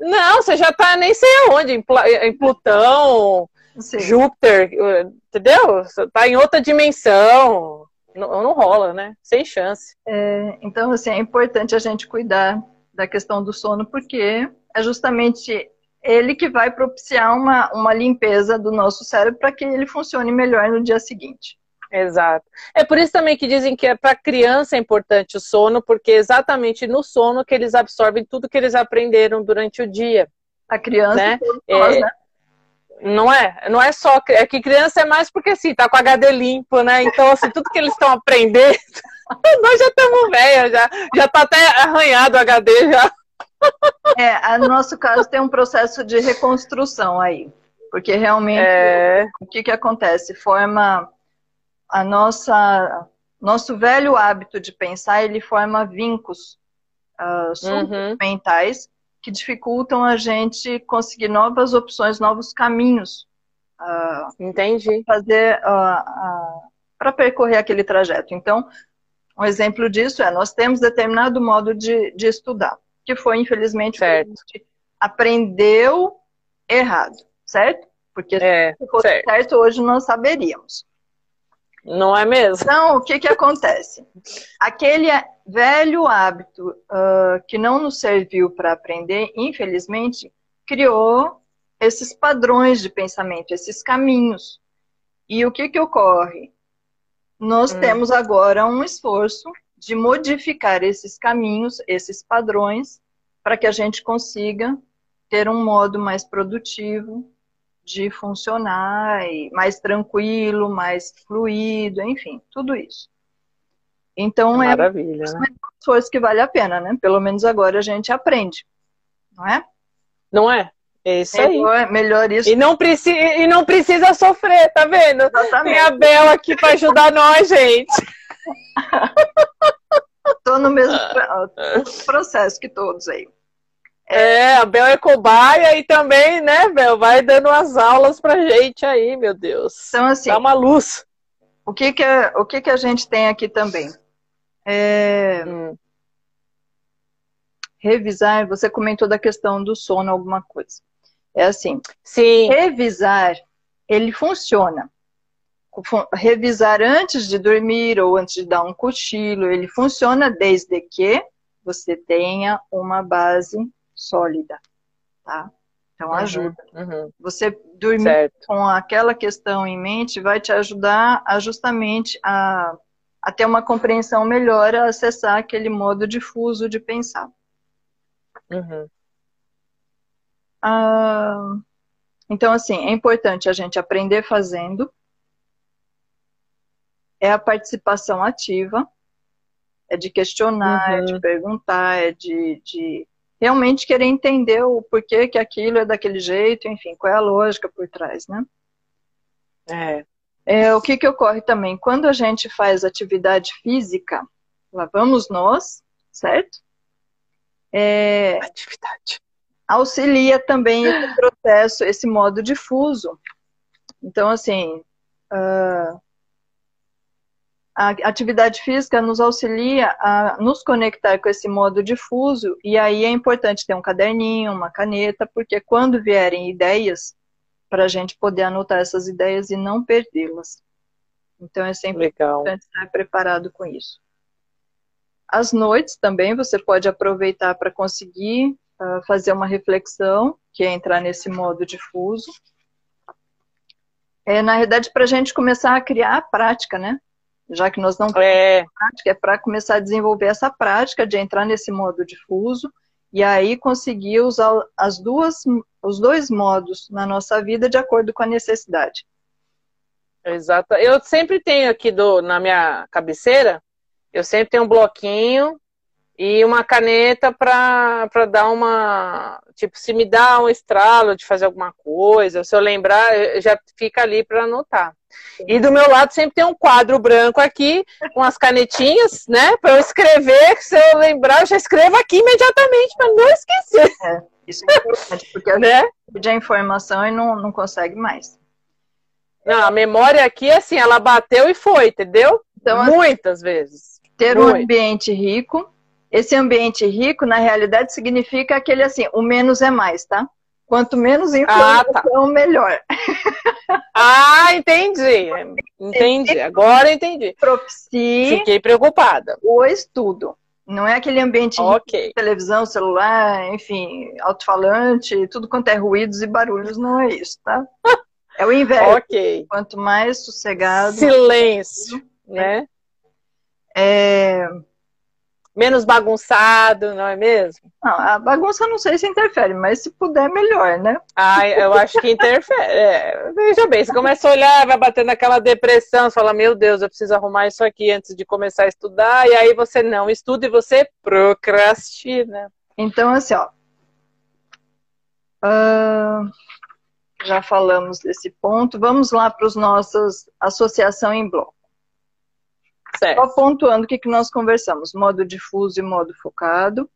Não, você já tá nem sei aonde, em, em Plutão, Sim. Júpiter, eh, entendeu? Tá em outra dimensão. Não, não rola, né? Sem chance. É, então, assim, é importante a gente cuidar da questão do sono, porque é justamente ele que vai propiciar uma, uma limpeza do nosso cérebro para que ele funcione melhor no dia seguinte. Exato. É por isso também que dizem que é para criança é importante o sono, porque é exatamente no sono que eles absorvem tudo que eles aprenderam durante o dia, A criança né? e todos nós, É, né? Não é? Não é só é que criança é mais porque assim, tá com HD limpo, né? Então assim, tudo que eles estão aprendendo, <laughs> nós já estamos velhos já, já tá até arranhado o HD já. É, no nosso caso tem um processo de reconstrução aí, porque realmente É, o que que acontece? Forma a nossa nosso velho hábito de pensar, ele forma vincos ah, uhum, mentais que dificultam a gente conseguir novas opções, novos caminhos ah, entendi. fazer para percorrer aquele trajeto. Então, um exemplo disso é nós temos determinado modo de, de estudar, que foi infelizmente que Certo. gente aprendeu errado, certo? Porque É, se fosse certo. certo hoje nós saberíamos. Não é mesmo? Então, o que que acontece? Aquele velho hábito ah, que não nos serviu para aprender, infelizmente, criou esses padrões de pensamento, esses caminhos. E o que que ocorre? Nós Hum. temos agora um esforço de modificar esses caminhos, esses padrões, para que a gente consiga ter um modo mais produtivo de funcionar, e mais tranquilo, mais fluido, enfim, tudo isso. Então é um Maravilha, né? esforço que vale a pena, né? Pelo menos agora a gente aprende, não é? Não é? É isso aí. Melhor, melhor isso. E não, preci e não precisa sofrer, tá vendo? Tem Exatamente. a Bel aqui para ajudar nós, gente. <laughs> Estou no mesmo processo que todos aí. É, a Bel é cobaia e também, né, Bel, vai dando as aulas pra gente aí, meu Deus. Então, assim, Dá uma luz. o que que, é- o que que a gente tem aqui também? É, Hum, revisar, você comentou da questão do sono, alguma coisa. É assim, Sim, revisar, ele funciona. Fu- Revisar antes de dormir ou antes de dar um cochilo, ele funciona desde que você tenha uma base sólida, tá? Então Uhum, ajuda. uhum. Você dormir Certo. com aquela questão em mente vai te ajudar a justamente a, a ter uma compreensão melhor, a acessar aquele modo difuso de pensar. Uhum. Ah, então, assim, é importante a gente aprender fazendo. É a participação ativa, é de questionar, é de Uhum. perguntar, é de, de realmente querer entender o porquê que aquilo é daquele jeito, enfim, qual é a lógica por trás, né? É. É, o que que ocorre também? Quando a gente faz atividade física, lá vamos nós, certo? É, Atividade. auxilia também esse processo, esse modo difuso. Então, assim, ah, a atividade física nos auxilia a nos conectar com esse modo difuso, e aí é importante ter um caderninho, uma caneta, porque quando vierem ideias, para a gente poder anotar essas ideias e não perdê-las. Então, é sempre Legal. importante estar preparado com isso. As noites também você pode aproveitar para conseguir ah, fazer uma reflexão, que é entrar nesse modo difuso. É, na verdade, para a gente começar a criar a prática, né? Já que nós não temos É, prática, é para começar a desenvolver essa prática de entrar nesse modo difuso e aí conseguir usar as duas, os dois modos na nossa vida de acordo com a necessidade. exato. Eu sempre tenho aqui do, na minha cabeceira, eu sempre tenho um bloquinho e uma caneta para dar uma. Tipo, se me dá um estralo de fazer alguma coisa, se eu lembrar, já fica ali para anotar. E do meu lado sempre tem um quadro branco aqui, com as canetinhas, né? Para eu escrever, se eu lembrar, eu já escrevo aqui imediatamente, para não esquecer, Isso é importante, porque a <laughs> né? pede a informação e não, não consegue mais. Não, a memória aqui, assim, ela bateu e foi, entendeu? Então, assim, Muitas vezes. ter um ambiente rico. Esse ambiente rico, na realidade, significa aquele assim, o menos é mais, tá? Quanto menos informação, melhor. <laughs> Ah, entendi. Entendi. Agora entendi. Propicie Fiquei preocupada. o estudo. Não é aquele ambiente rico Ok. de televisão, celular, enfim, alto-falante, tudo quanto é ruídos e barulhos, não é isso, tá? <laughs> É o inverso. Ok. Quanto mais sossegado, Silêncio, né? é... Menos bagunçado, não é mesmo? Não, a bagunça não sei se interfere, mas se puder, melhor, né? Ah, eu acho que interfere. É, veja bem, você começa a olhar, vai batendo aquela depressão, você fala, meu Deus, eu preciso arrumar isso aqui antes de começar a estudar, e aí você não estuda e você procrastina. Então, assim, ó. ah, já falamos desse ponto. Vamos lá para os nossos associação em bloco. Certo. Só pontuando o que, que nós conversamos: modo difuso e modo focado.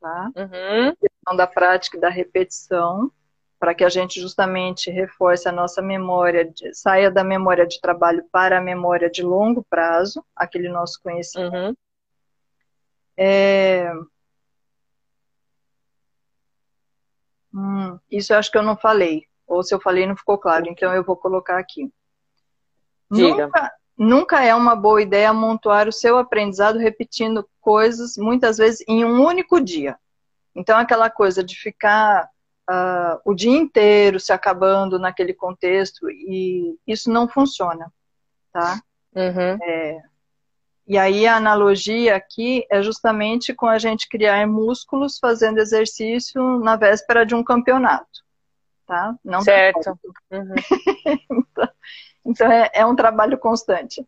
Tá? Uhum. questão da prática e da repetição, para que a gente justamente reforce a nossa memória, de- saia da memória de trabalho para a memória de longo prazo, aquele nosso conhecimento. Uhum. É, hum, isso eu acho que eu não falei, ou se eu falei não ficou claro, então eu vou colocar aqui. Diga. Nunca, nunca é uma boa ideia amontoar o seu aprendizado repetindo coisas, muitas vezes em um único dia. Então, aquela coisa de ficar ah, o dia inteiro se acabando naquele contexto, e isso não funciona, tá? Uhum. E aí a analogia aqui é justamente com a gente criar músculos fazendo exercício na véspera de um campeonato, tá? Não Certo. Uhum. <laughs> <laughs> Então é, é um trabalho constante.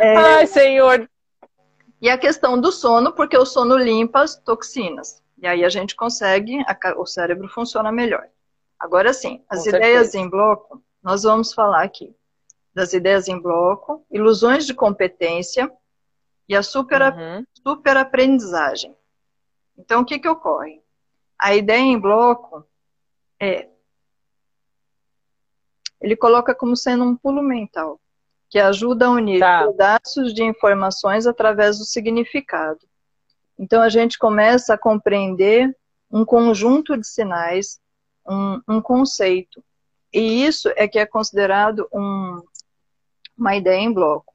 É. Ai, senhor. E a questão do sono, porque o sono limpa as toxinas. E aí a gente consegue, a o cérebro funciona melhor. Agora sim, as Com ideias certeza. em bloco, nós vamos falar aqui das ideias em bloco, ilusões de competência e a super, Uhum. super aprendizagem. Então, o que, que ocorre? A ideia em bloco é. Ele coloca como sendo um pulo mental, que ajuda a unir Tá. pedaços de informações através do significado. Então, a gente começa a compreender um conjunto de sinais, um, um conceito. E isso é que é considerado um- uma ideia em bloco.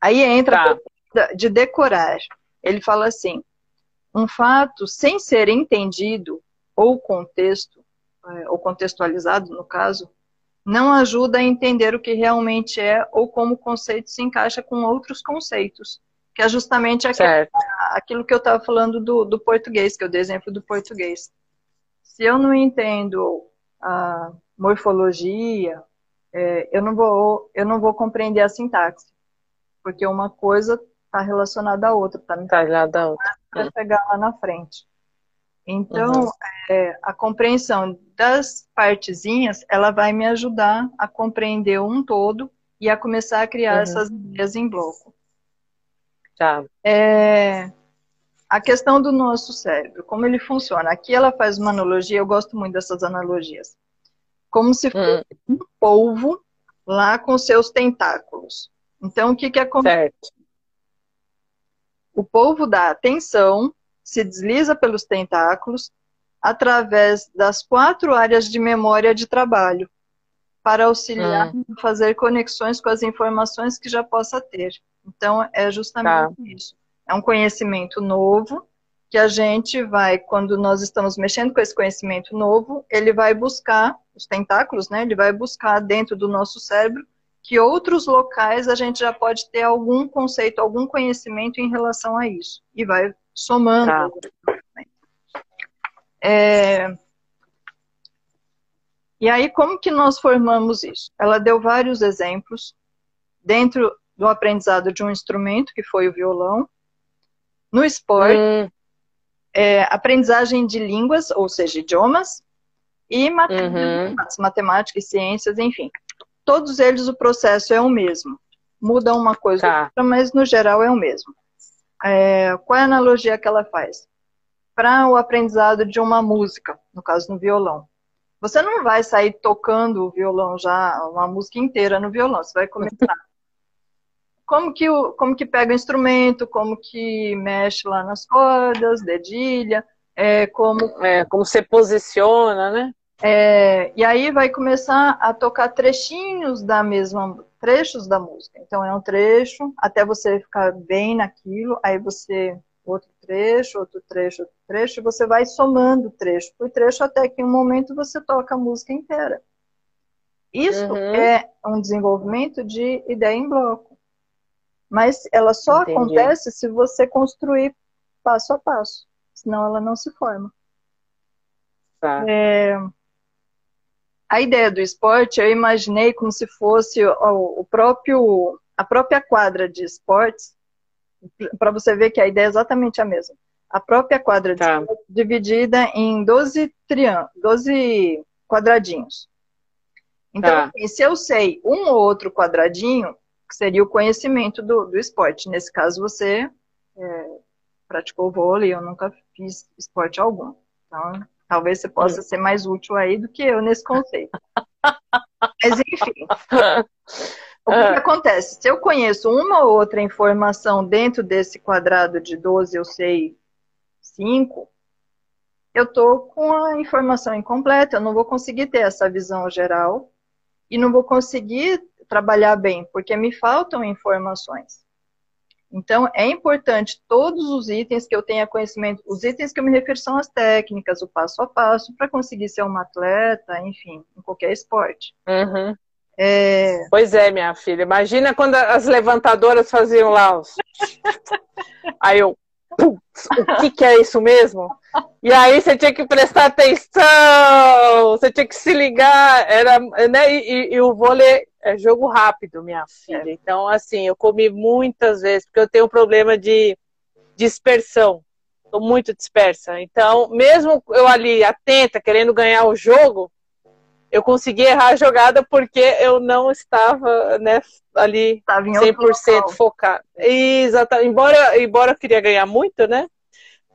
Aí entra Tá. de decorar. Ele fala assim: um fato sem ser entendido ou contexto é, ou contextualizado, no caso, não ajuda a entender o que realmente é ou como o conceito se encaixa com outros conceitos, que é justamente aquilo, aquilo que eu estava falando do, do, português, que eu dei exemplo do português. Se eu não entendo a morfologia, é, eu, não vou, eu não vou compreender a sintaxe, porque uma coisa está relacionada à outra, está tá ligada à outra. Para chegar lá na frente. Então, uhum. é, a compreensão das partezinhas, ela vai me ajudar a compreender um todo e a começar a criar uhum. essas ideias em bloco. Tá. É, a questão do nosso cérebro, como ele funciona. Aqui ela faz uma analogia, eu gosto muito dessas analogias. Como se fosse hum. um polvo lá com seus tentáculos. Então, o que, que acontece? Certo. O polvo dá atenção se desliza pelos tentáculos através das quatro áreas de memória de trabalho, para auxiliar hum. a fazer conexões com as informações que já possa ter. Então, é justamente tá. isso. É um conhecimento novo que a gente vai, quando nós estamos mexendo com esse conhecimento novo, ele vai buscar, os tentáculos, né? Ele vai buscar dentro do nosso cérebro que outros locais a gente já pode ter algum conceito, algum conhecimento em relação a isso. E vai somando. Tá. É... E aí, como que nós formamos isso? Ela deu vários exemplos dentro do aprendizado de um instrumento, que foi o violão, no esporte, hum. é, aprendizagem de línguas, ou seja, idiomas, e uhum. matemática e ciências, enfim. Todos eles o processo é o mesmo. Muda uma coisa tá. outra, mas no geral é o mesmo. É, qual é a analogia que ela faz? Para o aprendizado de uma música, no caso no violão. Você não vai sair tocando o violão já, uma música inteira no violão, você vai começar. <laughs> como que, o, como que pega o instrumento, como que mexe lá nas cordas, dedilha, é, como... É, como você posiciona, né? É, e aí vai começar a tocar trechinhos da mesma, trechos da música. Então é um trecho, até você ficar bem naquilo, aí você, outro trecho, outro trecho, outro trecho, e você vai somando trecho por trecho até que em um momento você toca a música inteira. Isso uhum. é um desenvolvimento de ideia em bloco. Mas ela só Entendi. acontece se você construir passo a passo, senão ela não se forma. Tá. É, a ideia do esporte eu imaginei como se fosse o, próprio a própria quadra de esportes para você ver que a ideia é exatamente a mesma. A própria quadra tá. de esportes, dividida em 12 triângulos, 12 quadradinhos. Então, tá. assim, se eu sei um ou outro quadradinho, que seria o conhecimento do, do esporte. Nesse caso, você é, praticou vôlei, eu nunca fiz esporte algum. Então, Talvez você possa hum. ser mais útil aí do que eu nesse conceito. <laughs> Mas enfim. O que, que, acontece? Se eu conheço uma ou outra informação dentro desse quadrado de 12, eu sei 5, eu estou com a informação incompleta, eu não vou conseguir ter essa visão geral e não vou conseguir trabalhar bem, porque me faltam informações. Então, é importante todos os itens que eu tenha conhecimento, os itens que eu me refiro são as técnicas, o passo a passo, para conseguir ser uma atleta, enfim, em qualquer esporte. Uhum. É... Pois é, minha filha. Imagina quando as levantadoras faziam lá os. <laughs> Aí eu. Putz, o que, que é isso mesmo? E aí você tinha que prestar atenção, você tinha que se ligar, era, né? E, e, e o vôlei é jogo rápido, minha filha. É. Então, assim, eu comi muitas vezes, porque eu tenho um problema de dispersão. Estou muito dispersa. Então, mesmo eu ali atenta, querendo ganhar o jogo, eu consegui errar a jogada porque eu não estava né, ali estava 100% focado. Exatamente. Embora, embora eu queria ganhar muito, né?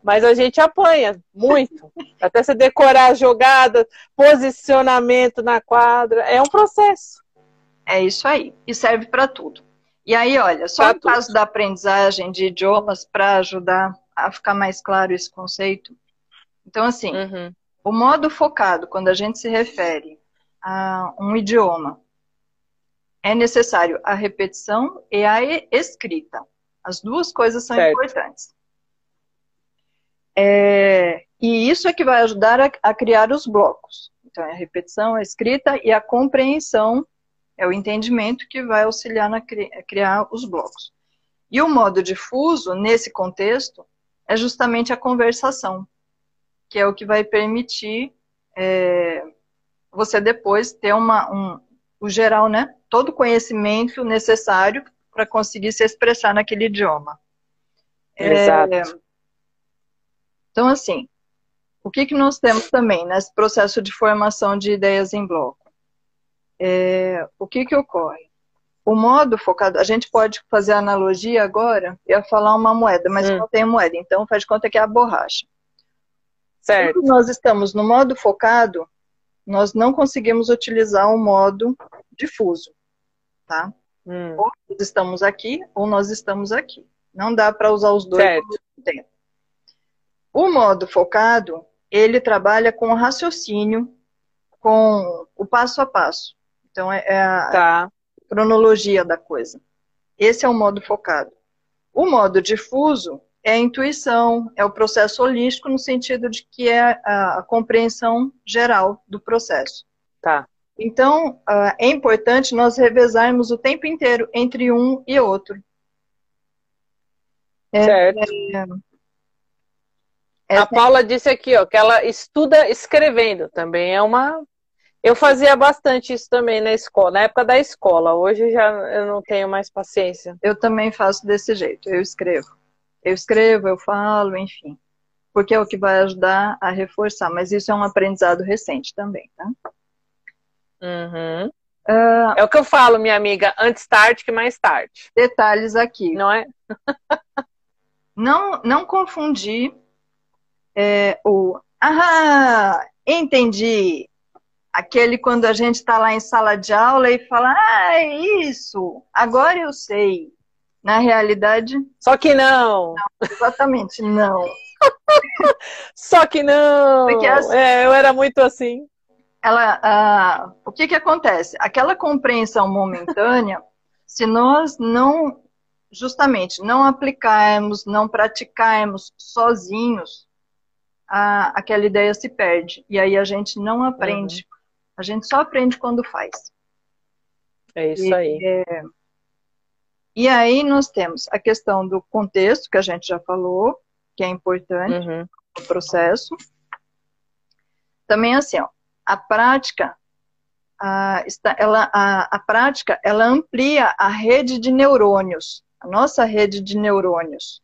Mas a gente apanha muito. <laughs> Até você decorar a jogada, posicionamento na quadra. É um processo. É isso aí. E serve para tudo. E aí, olha, só no caso da aprendizagem de idiomas, para ajudar a ficar mais claro esse conceito. Então, assim, uhum. o modo focado, quando a gente se refere a um idioma, é necessário a repetição e a escrita. As duas coisas são certo. importantes. É, e isso é que vai ajudar a, a criar os blocos. Então, é a repetição, a escrita e a compreensão é o entendimento que vai auxiliar a criar os blocos. E o modo difuso, nesse contexto, é justamente a conversação, que é o que vai permitir é, você depois ter uma, um, o geral, né? Todo o conhecimento necessário para conseguir se expressar naquele idioma. Exato. É, então, assim, o que, que nós temos também nesse processo de formação de ideias em bloco? É, o que, que ocorre? O modo focado, a gente pode fazer analogia agora, eu ia falar uma moeda, mas hum. não tem moeda, então faz de conta que é a borracha. Certo. Quando nós estamos no modo focado, nós não conseguimos utilizar o modo difuso, tá? Hum. Ou nós estamos aqui, ou nós estamos aqui. Não dá para usar os dois ao mesmo tempo. O modo focado, ele trabalha com raciocínio, com o passo a passo. Então, é, é a tá. cronologia da coisa. Esse é o modo focado. O modo difuso é a intuição, é o processo holístico no sentido de que é a, compreensão geral do processo. Tá. Então, uh, é importante nós revezarmos o tempo inteiro entre um e outro. É, certo. É, a Paula disse aqui, ó, que ela estuda escrevendo. Também é uma eu fazia bastante isso também na escola, na época da escola. Hoje já eu não tenho mais paciência. Eu também faço desse jeito, eu escrevo. Eu escrevo, eu falo, enfim. Porque é o que vai ajudar a reforçar. Mas isso é um aprendizado recente também, tá? Uhum. Uh, é o que eu falo, minha amiga, antes tarde que mais tarde. Detalhes aqui. Não é? <laughs> não, não confundir é, o. Ah, entendi Aquele quando a gente está lá em sala de aula e fala, ah, é isso, agora eu sei. Na realidade. Só que não. não exatamente, não. <laughs> Só que não. Assim, é, eu era muito assim. Ela, ah, o que, que acontece? Aquela compreensão momentânea, <laughs> se nós não, justamente, não aplicarmos, não praticarmos sozinhos, ah, aquela ideia se perde. E aí a gente não aprende. Uhum. A gente só aprende quando faz. É isso e, aí. É... E aí nós temos a questão do contexto, que a gente já falou, que é importante uhum. no processo. Também assim, ó, a prática, a, ela, a, a prática, ela amplia a rede de neurônios, a nossa rede de neurônios,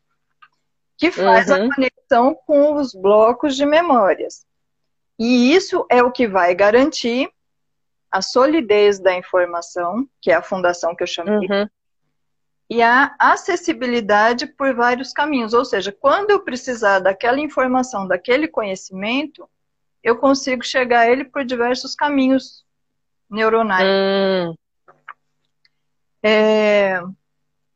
que faz uhum. a conexão com os blocos de memórias. E isso é o que vai garantir a solidez da informação, que é a fundação que eu chamei, uhum. E a acessibilidade por vários caminhos. Ou seja, quando eu precisar daquela informação, daquele conhecimento, eu consigo chegar a ele por diversos caminhos neuronais. Uhum. É...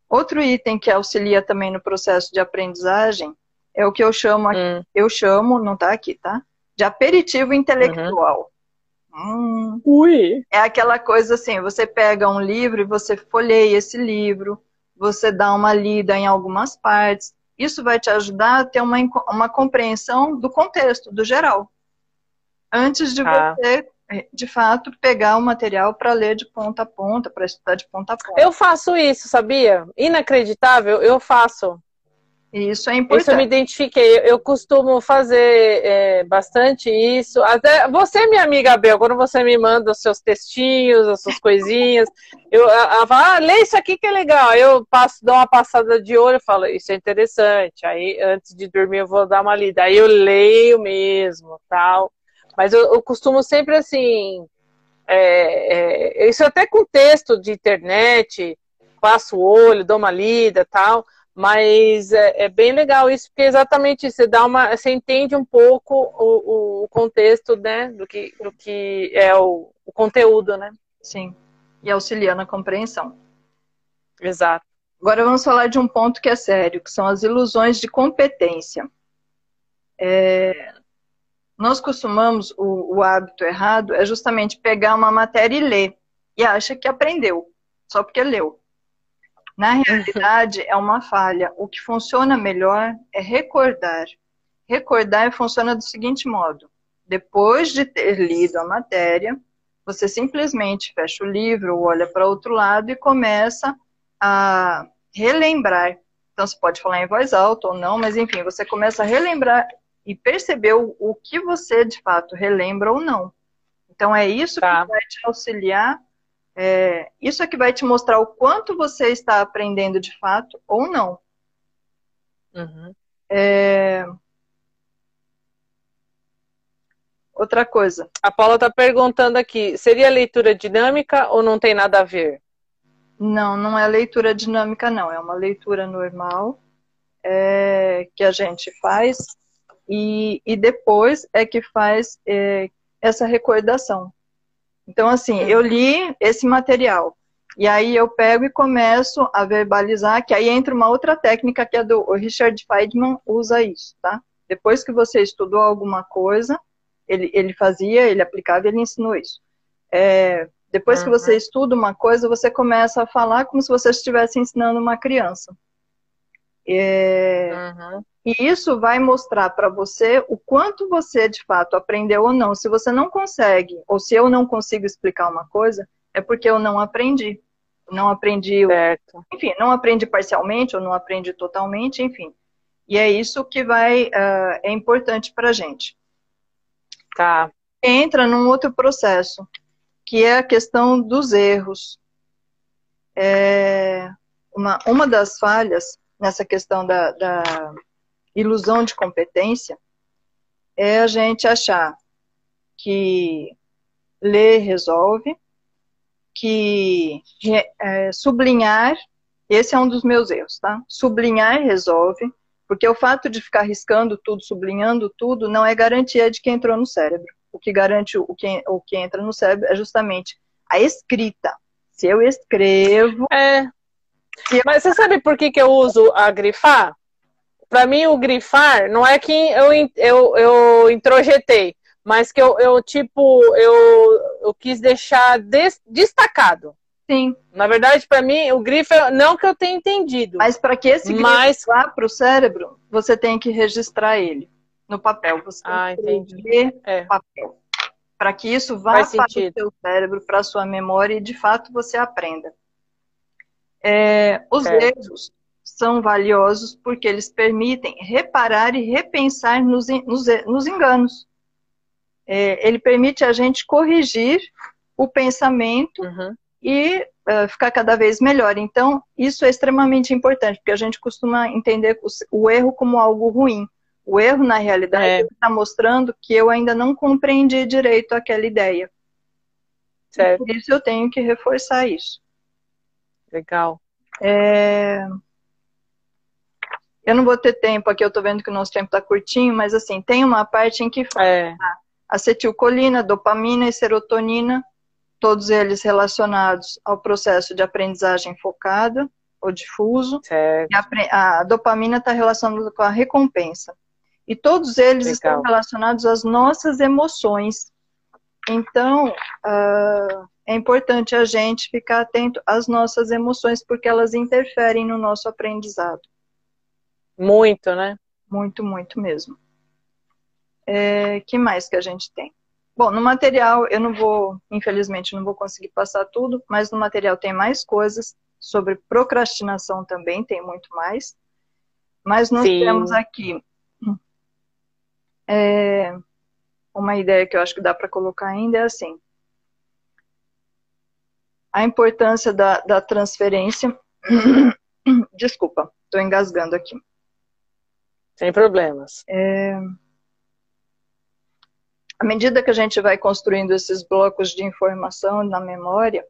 Outro item que auxilia também no processo de aprendizagem é o que eu chamo, aqui, hum. eu chamo, não está aqui, tá? de aperitivo intelectual. Uhum. Hum, Ui. É aquela coisa assim, você pega um livro e você folheia esse livro, você dá uma lida em algumas partes. Isso vai te ajudar a ter uma, uma compreensão do contexto, do geral. Antes de ah. você, de fato, pegar o material para ler de ponta a ponta, para estudar de ponta a ponta. Eu faço isso, sabia? Inacreditável, eu faço. Isso é importante. Isso eu me identifiquei. Eu costumo fazer é, bastante isso. Até você, minha amiga Bel, quando você me manda os seus textinhos, as suas coisinhas, <laughs> eu falo, ah, lê isso aqui que é legal. Eu passo, dou uma passada de olho e falo, isso é interessante. Aí, antes de dormir, eu vou dar uma lida. Aí eu leio mesmo, tal. Mas eu, eu costumo sempre assim. É, é, isso até com texto de internet, passo o olho, dou uma lida, tal. Mas é, é, bem legal isso, porque é exatamente você dá uma. Você entende um pouco o, o contexto, né? Do que, do que é o, o conteúdo, né? Sim. E auxilia na compreensão. Exato. Agora vamos falar de um ponto que é sério, que são as ilusões de competência. É, nós costumamos, o, o, hábito errado é justamente pegar uma matéria e ler, e acha que aprendeu, só porque leu. Na realidade, é uma falha. O que funciona melhor é recordar. Recordar funciona do seguinte modo: depois de ter lido a matéria, você simplesmente fecha o livro, olha para outro lado e começa a relembrar. Então, você pode falar em voz alta ou não, mas enfim, você começa a relembrar e perceber o, o que você de fato relembra ou não. Então, é isso tá. que vai te auxiliar, é, isso é que vai te mostrar o quanto você está aprendendo de fato ou não. Uhum. É, Outra coisa. A Paula está perguntando aqui: seria leitura dinâmica ou não tem nada a ver? Não, não é leitura dinâmica, não. É uma leitura normal é, que a gente faz e, e depois é que faz é, essa recordação. Então, assim, eu li esse material e aí eu pego e começo a verbalizar, que aí entra uma outra técnica que é do o Richard Feynman usa isso, tá? Depois que você estudou alguma coisa, ele, ele fazia, ele aplicava, ele ensinou isso. É, depois uhum. que você estuda uma coisa, você começa a falar como se você estivesse ensinando uma criança. É, uhum. E isso vai mostrar para você o quanto você de fato aprendeu ou não. Se você não consegue, ou se eu não consigo explicar uma coisa, é porque eu não aprendi. Não aprendi, certo. enfim, não aprendi parcialmente ou não aprendi totalmente, enfim. E é isso que vai, uh, é importante para gente. Tá. Entra num outro processo, que é a questão dos erros. É uma, uma das falhas nessa questão da, da ilusão de competência é a gente achar que ler resolve, que é, sublinhar, esse é um dos meus erros, tá? Sublinhar resolve, porque o fato de ficar riscando tudo, sublinhando tudo, não é garantia de que entrou no cérebro. O que garante o que, o que entra no cérebro é justamente a escrita. Se eu escrevo. É. Mas você sabe por que, que eu uso a grifar? Para mim, o grifar não é que eu, eu, eu introjetei, mas que eu, eu tipo, eu, eu quis deixar des, destacado. Sim. Na verdade, para mim, o grifo, é, não que eu tenha entendido. Mas para que esse grifo mas... vá para o cérebro, você tem que registrar ele no papel. Você ah, tem que ler é. papel. Para que isso vá Faz para o seu cérebro, para a sua memória e de fato você aprenda. É, os certo. erros são valiosos porque eles permitem reparar e repensar nos, nos, nos enganos. É, ele permite a gente corrigir o pensamento uhum e uh, ficar cada vez melhor. Então, isso é extremamente importante, porque a gente costuma entender o, o erro como algo ruim. O erro, na realidade, é. está mostrando que eu ainda não compreendi direito aquela ideia. Certo. Por isso eu tenho que reforçar isso. Legal. É... Eu não vou ter tempo aqui, eu estou vendo que o nosso tempo está curtinho, mas assim, tem uma parte em que fala é. acetilcolina, dopamina e serotonina todos eles relacionados ao processo de aprendizagem focada ou difuso. A, a, dopamina está relacionada com a recompensa. E todos eles Legal. estão relacionados às nossas emoções. Então, uh, é importante a gente ficar atento às nossas emoções, porque elas interferem no nosso aprendizado. Muito, né? Muito, muito mesmo. É, que mais que a gente tem? Bom, no material eu não vou, infelizmente, não vou conseguir passar tudo, mas no material tem mais coisas sobre procrastinação também, tem muito mais. Mas nós Sim. temos aqui é, uma ideia que eu acho que dá para colocar ainda é assim. A importância da, da transferência. <coughs> Desculpa, estou engasgando aqui. Sem problemas. É, à medida que a gente vai construindo esses blocos de informação na memória,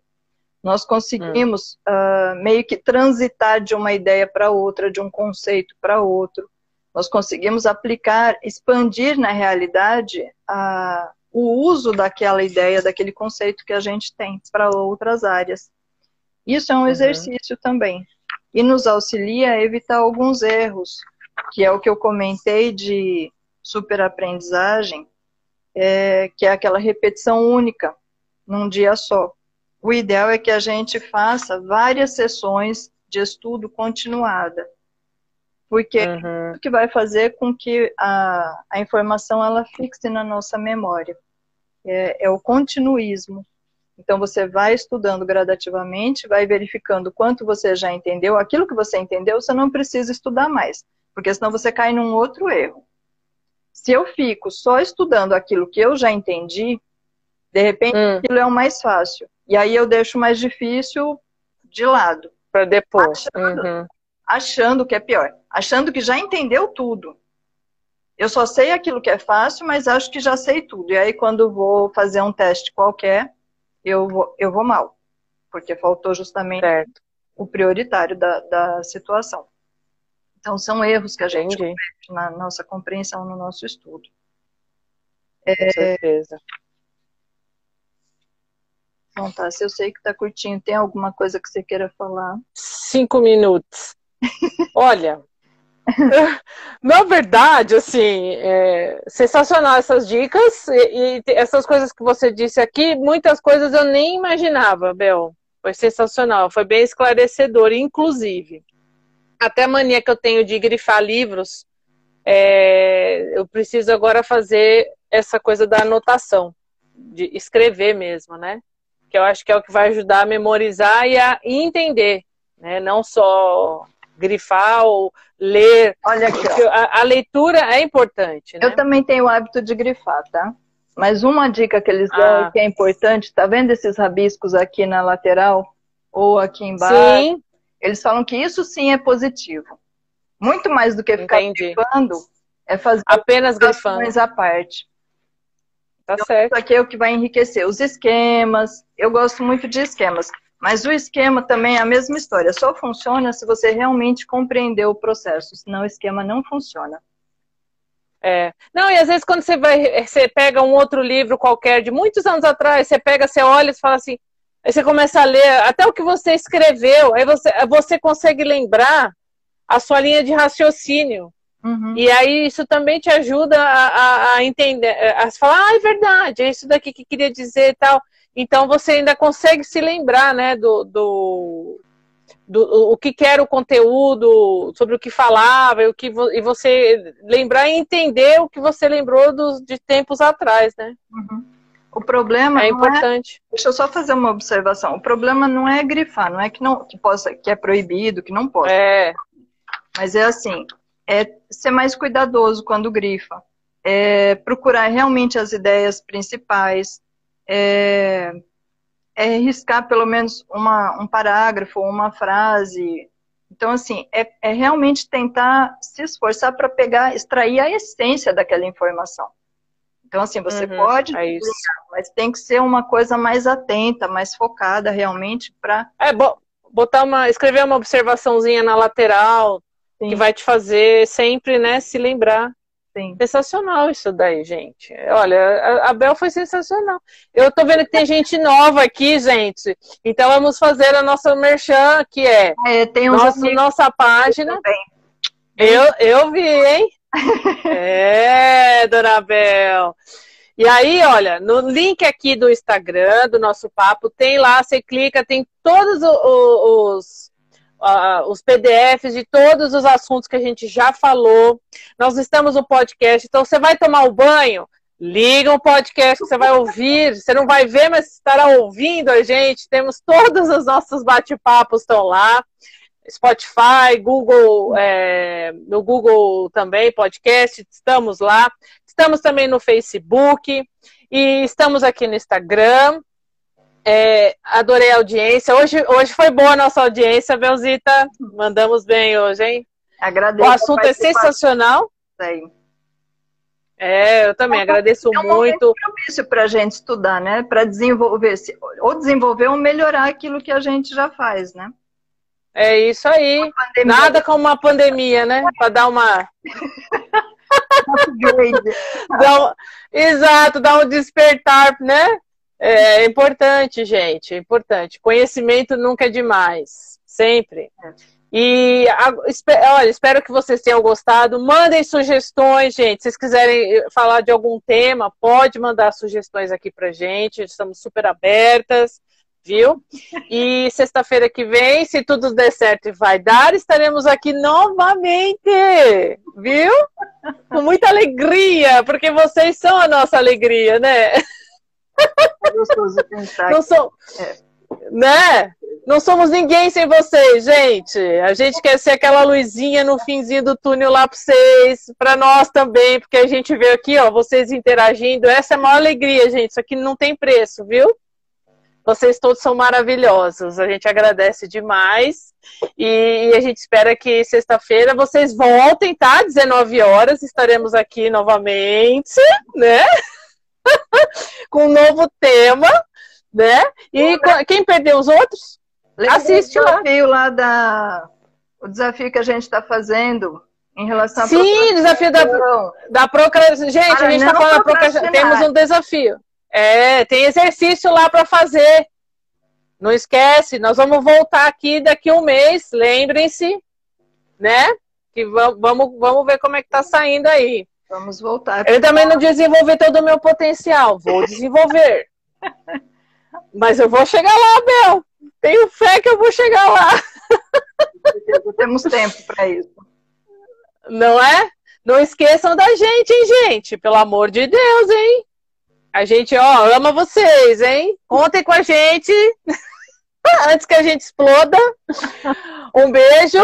nós conseguimos hum. uh, meio que transitar de uma ideia para outra, de um conceito para outro. Nós conseguimos aplicar, expandir na realidade uh, o uso daquela ideia, daquele conceito que a gente tem para outras áreas. Isso é um uhum. exercício também. E nos auxilia a evitar alguns erros, que é o que eu comentei de superaprendizagem, é, que é aquela repetição única num dia só. O ideal é que a gente faça várias sessões de estudo continuada. Porque uhum. o que vai fazer com que a, a informação ela fixe na nossa memória. É, é o continuismo. Então você vai estudando gradativamente, vai verificando quanto você já entendeu. Aquilo que você entendeu, você não precisa estudar mais, porque senão você cai num outro erro. Se eu fico só estudando aquilo que eu já entendi, de repente hum. aquilo é o mais fácil. E aí eu deixo o mais difícil de lado. Para depois. Achando, uhum. Achando que é pior. Achando que já entendeu tudo. Eu só sei aquilo que é fácil, mas acho que já sei tudo. E aí, quando vou fazer um teste qualquer, eu vou, eu vou mal. Porque faltou justamente certo. o prioritário da, da situação. Então, são erros que a gente Entendi. comete na nossa compreensão, no nosso estudo. É... Com certeza. Então tá, se eu sei que tá curtinho, tem alguma coisa que você queira falar? Cinco minutos. Olha, <laughs> na verdade, assim, é sensacional essas dicas e, e, essas coisas que você disse aqui, muitas coisas eu nem imaginava, Bel. Foi sensacional, foi bem esclarecedor, inclusive. Até a mania que eu tenho de grifar livros, é, eu preciso agora fazer essa coisa da anotação, de escrever mesmo, né? que eu acho que é o que vai ajudar a memorizar e a entender, né? Não só grifar ou ler. Olha aqui, a, a, leitura é importante. Né? Eu também tenho o hábito de grifar, tá? Mas uma dica que eles dão ah. que é importante, tá vendo esses rabiscos aqui na lateral ou aqui embaixo? Sim. Eles falam que isso sim é positivo. Muito mais do que ficar Entendi. grifando, é fazer apenas grifando à parte. Tá então, certo. Isso aqui é o que vai enriquecer os esquemas. Eu gosto muito de esquemas. Mas o esquema também é a mesma história. Só funciona se você realmente compreender o processo. Senão o esquema não funciona. É. Não, e às vezes quando você vai, você pega um outro livro qualquer de muitos anos atrás, você pega, você olha e fala assim, aí você começa a ler até o que você escreveu, aí você, você consegue lembrar a sua linha de raciocínio. Uhum. E aí isso também te ajuda a, a, a, entender, a falar, ah, é verdade, é isso daqui que queria dizer e tal. Então você ainda consegue se lembrar, né, do, do, do o que era o conteúdo, sobre o que falava, e, o que, e você lembrar e entender o que você lembrou dos, de tempos atrás, né? Uhum. O problema é, é importante. É... Deixa eu só fazer uma observação. O problema não é grifar, não é que não que possa, que é proibido, que não pode. É. Mas é assim, é ser mais cuidadoso quando grifa, é procurar realmente as ideias principais, é, é riscar pelo menos uma, um parágrafo, uma frase. Então, assim, é, é realmente tentar se esforçar para pegar, extrair a essência daquela informação. Então, assim, você uhum, pode, é mas tem que ser uma coisa mais atenta, mais focada realmente para. É, botar uma, escrever uma observaçãozinha na lateral, Sim. que vai te fazer sempre, né, se lembrar. Sim. Sensacional isso daí, gente. Olha, a Bel foi sensacional. Eu tô vendo que tem gente nova aqui, gente. Então vamos fazer a nossa merchan, que é, é tem nossa, nossa página. Eu, eu vi, hein? <laughs> é, Dona Bel. E aí, olha, no link aqui do Instagram, do nosso papo, tem lá, você clica, tem todos os uh, os PDFs de todos os assuntos que a gente já falou. Nós estamos no podcast, então você vai tomar o banho, liga o podcast, você vai ouvir, você não vai ver, mas estará ouvindo a gente. Temos todos os nossos bate-papos estão lá. Spotify, Google, é, no Google também, podcast, estamos lá. Estamos também no Facebook e estamos aqui no Instagram. É, adorei a audiência. Hoje, hoje foi boa a nossa audiência, Belzita. Mandamos bem hoje, hein? Agradeço. O assunto é sensacional. Sim. É, eu também é, agradeço é um muito. É propício para a gente estudar, né? Para desenvolver, ou desenvolver ou melhorar aquilo que a gente já faz, né? É isso aí. Nada como uma pandemia, né? Para dar uma. <laughs> <laughs> dá um... Exato, dar um despertar, né? É, é importante, gente, é importante. Conhecimento nunca é demais, sempre. E olha, espero que vocês tenham gostado. Mandem sugestões, gente. Se vocês quiserem eh, falar de algum tema, pode mandar sugestões aqui pra gente. Estamos super abertas. viu? E sexta-feira que vem, se tudo der certo e vai dar, estaremos aqui novamente, viu? Com muita alegria, porque vocês são a nossa alegria, né? <laughs> É gostoso pensar. Não sou... É. Né? Não somos ninguém sem vocês, gente. A gente quer ser aquela luzinha no finzinho do túnel lá para vocês, para nós também, porque a gente vê aqui, ó, vocês interagindo. Essa é a maior alegria, gente. Isso aqui não tem preço, viu? Vocês todos são maravilhosos. A gente agradece demais. E, a gente espera que sexta-feira vocês voltem, tá? 19 horas, estaremos aqui novamente, né? <laughs> Com um novo tema, né? E quem perdeu os outros? Assiste o desafio lá. lá da. O desafio que a gente está fazendo em relação à Sim, desafio da, da procrastinação. Gente, para a gente está falando da procrastinação. Temos um desafio. É, tem exercício lá para fazer. Não esquece, nós vamos voltar aqui daqui a um mês, lembrem-se, né? Que vamos, vamos ver como é que tá saindo aí. Vamos voltar. Eu também não desenvolvi todo o meu potencial, vou desenvolver. <laughs> Mas eu vou chegar lá, Bel. Tenho fé que eu vou chegar lá. Temos tempo para isso. Não é? Não esqueçam da gente, hein, gente? Pelo amor de Deus, hein? A gente, ó, ama vocês, hein? Contem com a gente <laughs> antes que a gente exploda. Um beijo.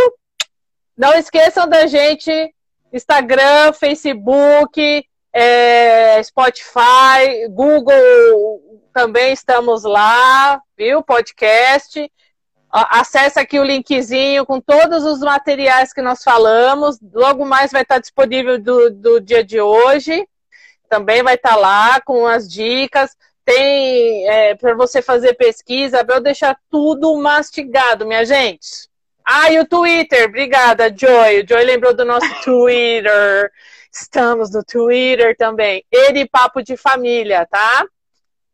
Não esqueçam da gente. Instagram, Facebook, é, Spotify, Google também estamos lá, viu? Podcast. Acesse aqui o linkzinho com todos os materiais que nós falamos. Logo mais vai estar disponível do, do dia de hoje. Também vai estar lá com as dicas. Tem é, para você fazer pesquisa, para eu deixar tudo mastigado, minha gente. Ah, e o Twitter. Obrigada, Joy. O Joy lembrou do nosso <laughs> Twitter. Estamos no Twitter também. Ele Papo de Família, tá?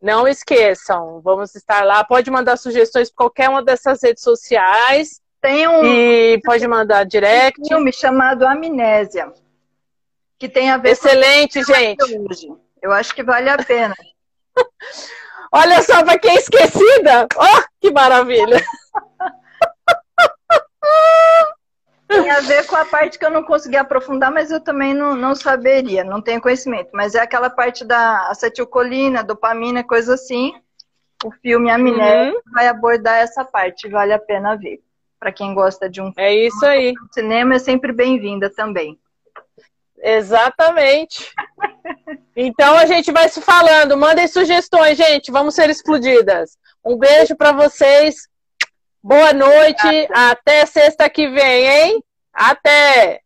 Não esqueçam, vamos estar lá. Pode mandar sugestões para qualquer uma dessas redes sociais. Tem um. E pode mandar direct. Um filme chamado Amnésia. Que tem a ver Excelente, com gente. Eu acho que vale a pena. <laughs> Olha só, para quem é esquecida. Oh, que maravilha! <laughs> Tem a ver com a parte que eu não consegui aprofundar, mas eu também não, não saberia, não tenho conhecimento. Mas é aquela parte da acetilcolina, dopamina, coisa assim. O filme Amnésia uhum. vai abordar essa parte, vale a pena ver. Para quem gosta de um É isso aí. O cinema é sempre bem-vinda também. Exatamente. <laughs> Então a gente vai se falando. Mandem sugestões, gente. Vamos ser explodidas. Um beijo para vocês. Boa noite, até sexta que vem, hein? Até!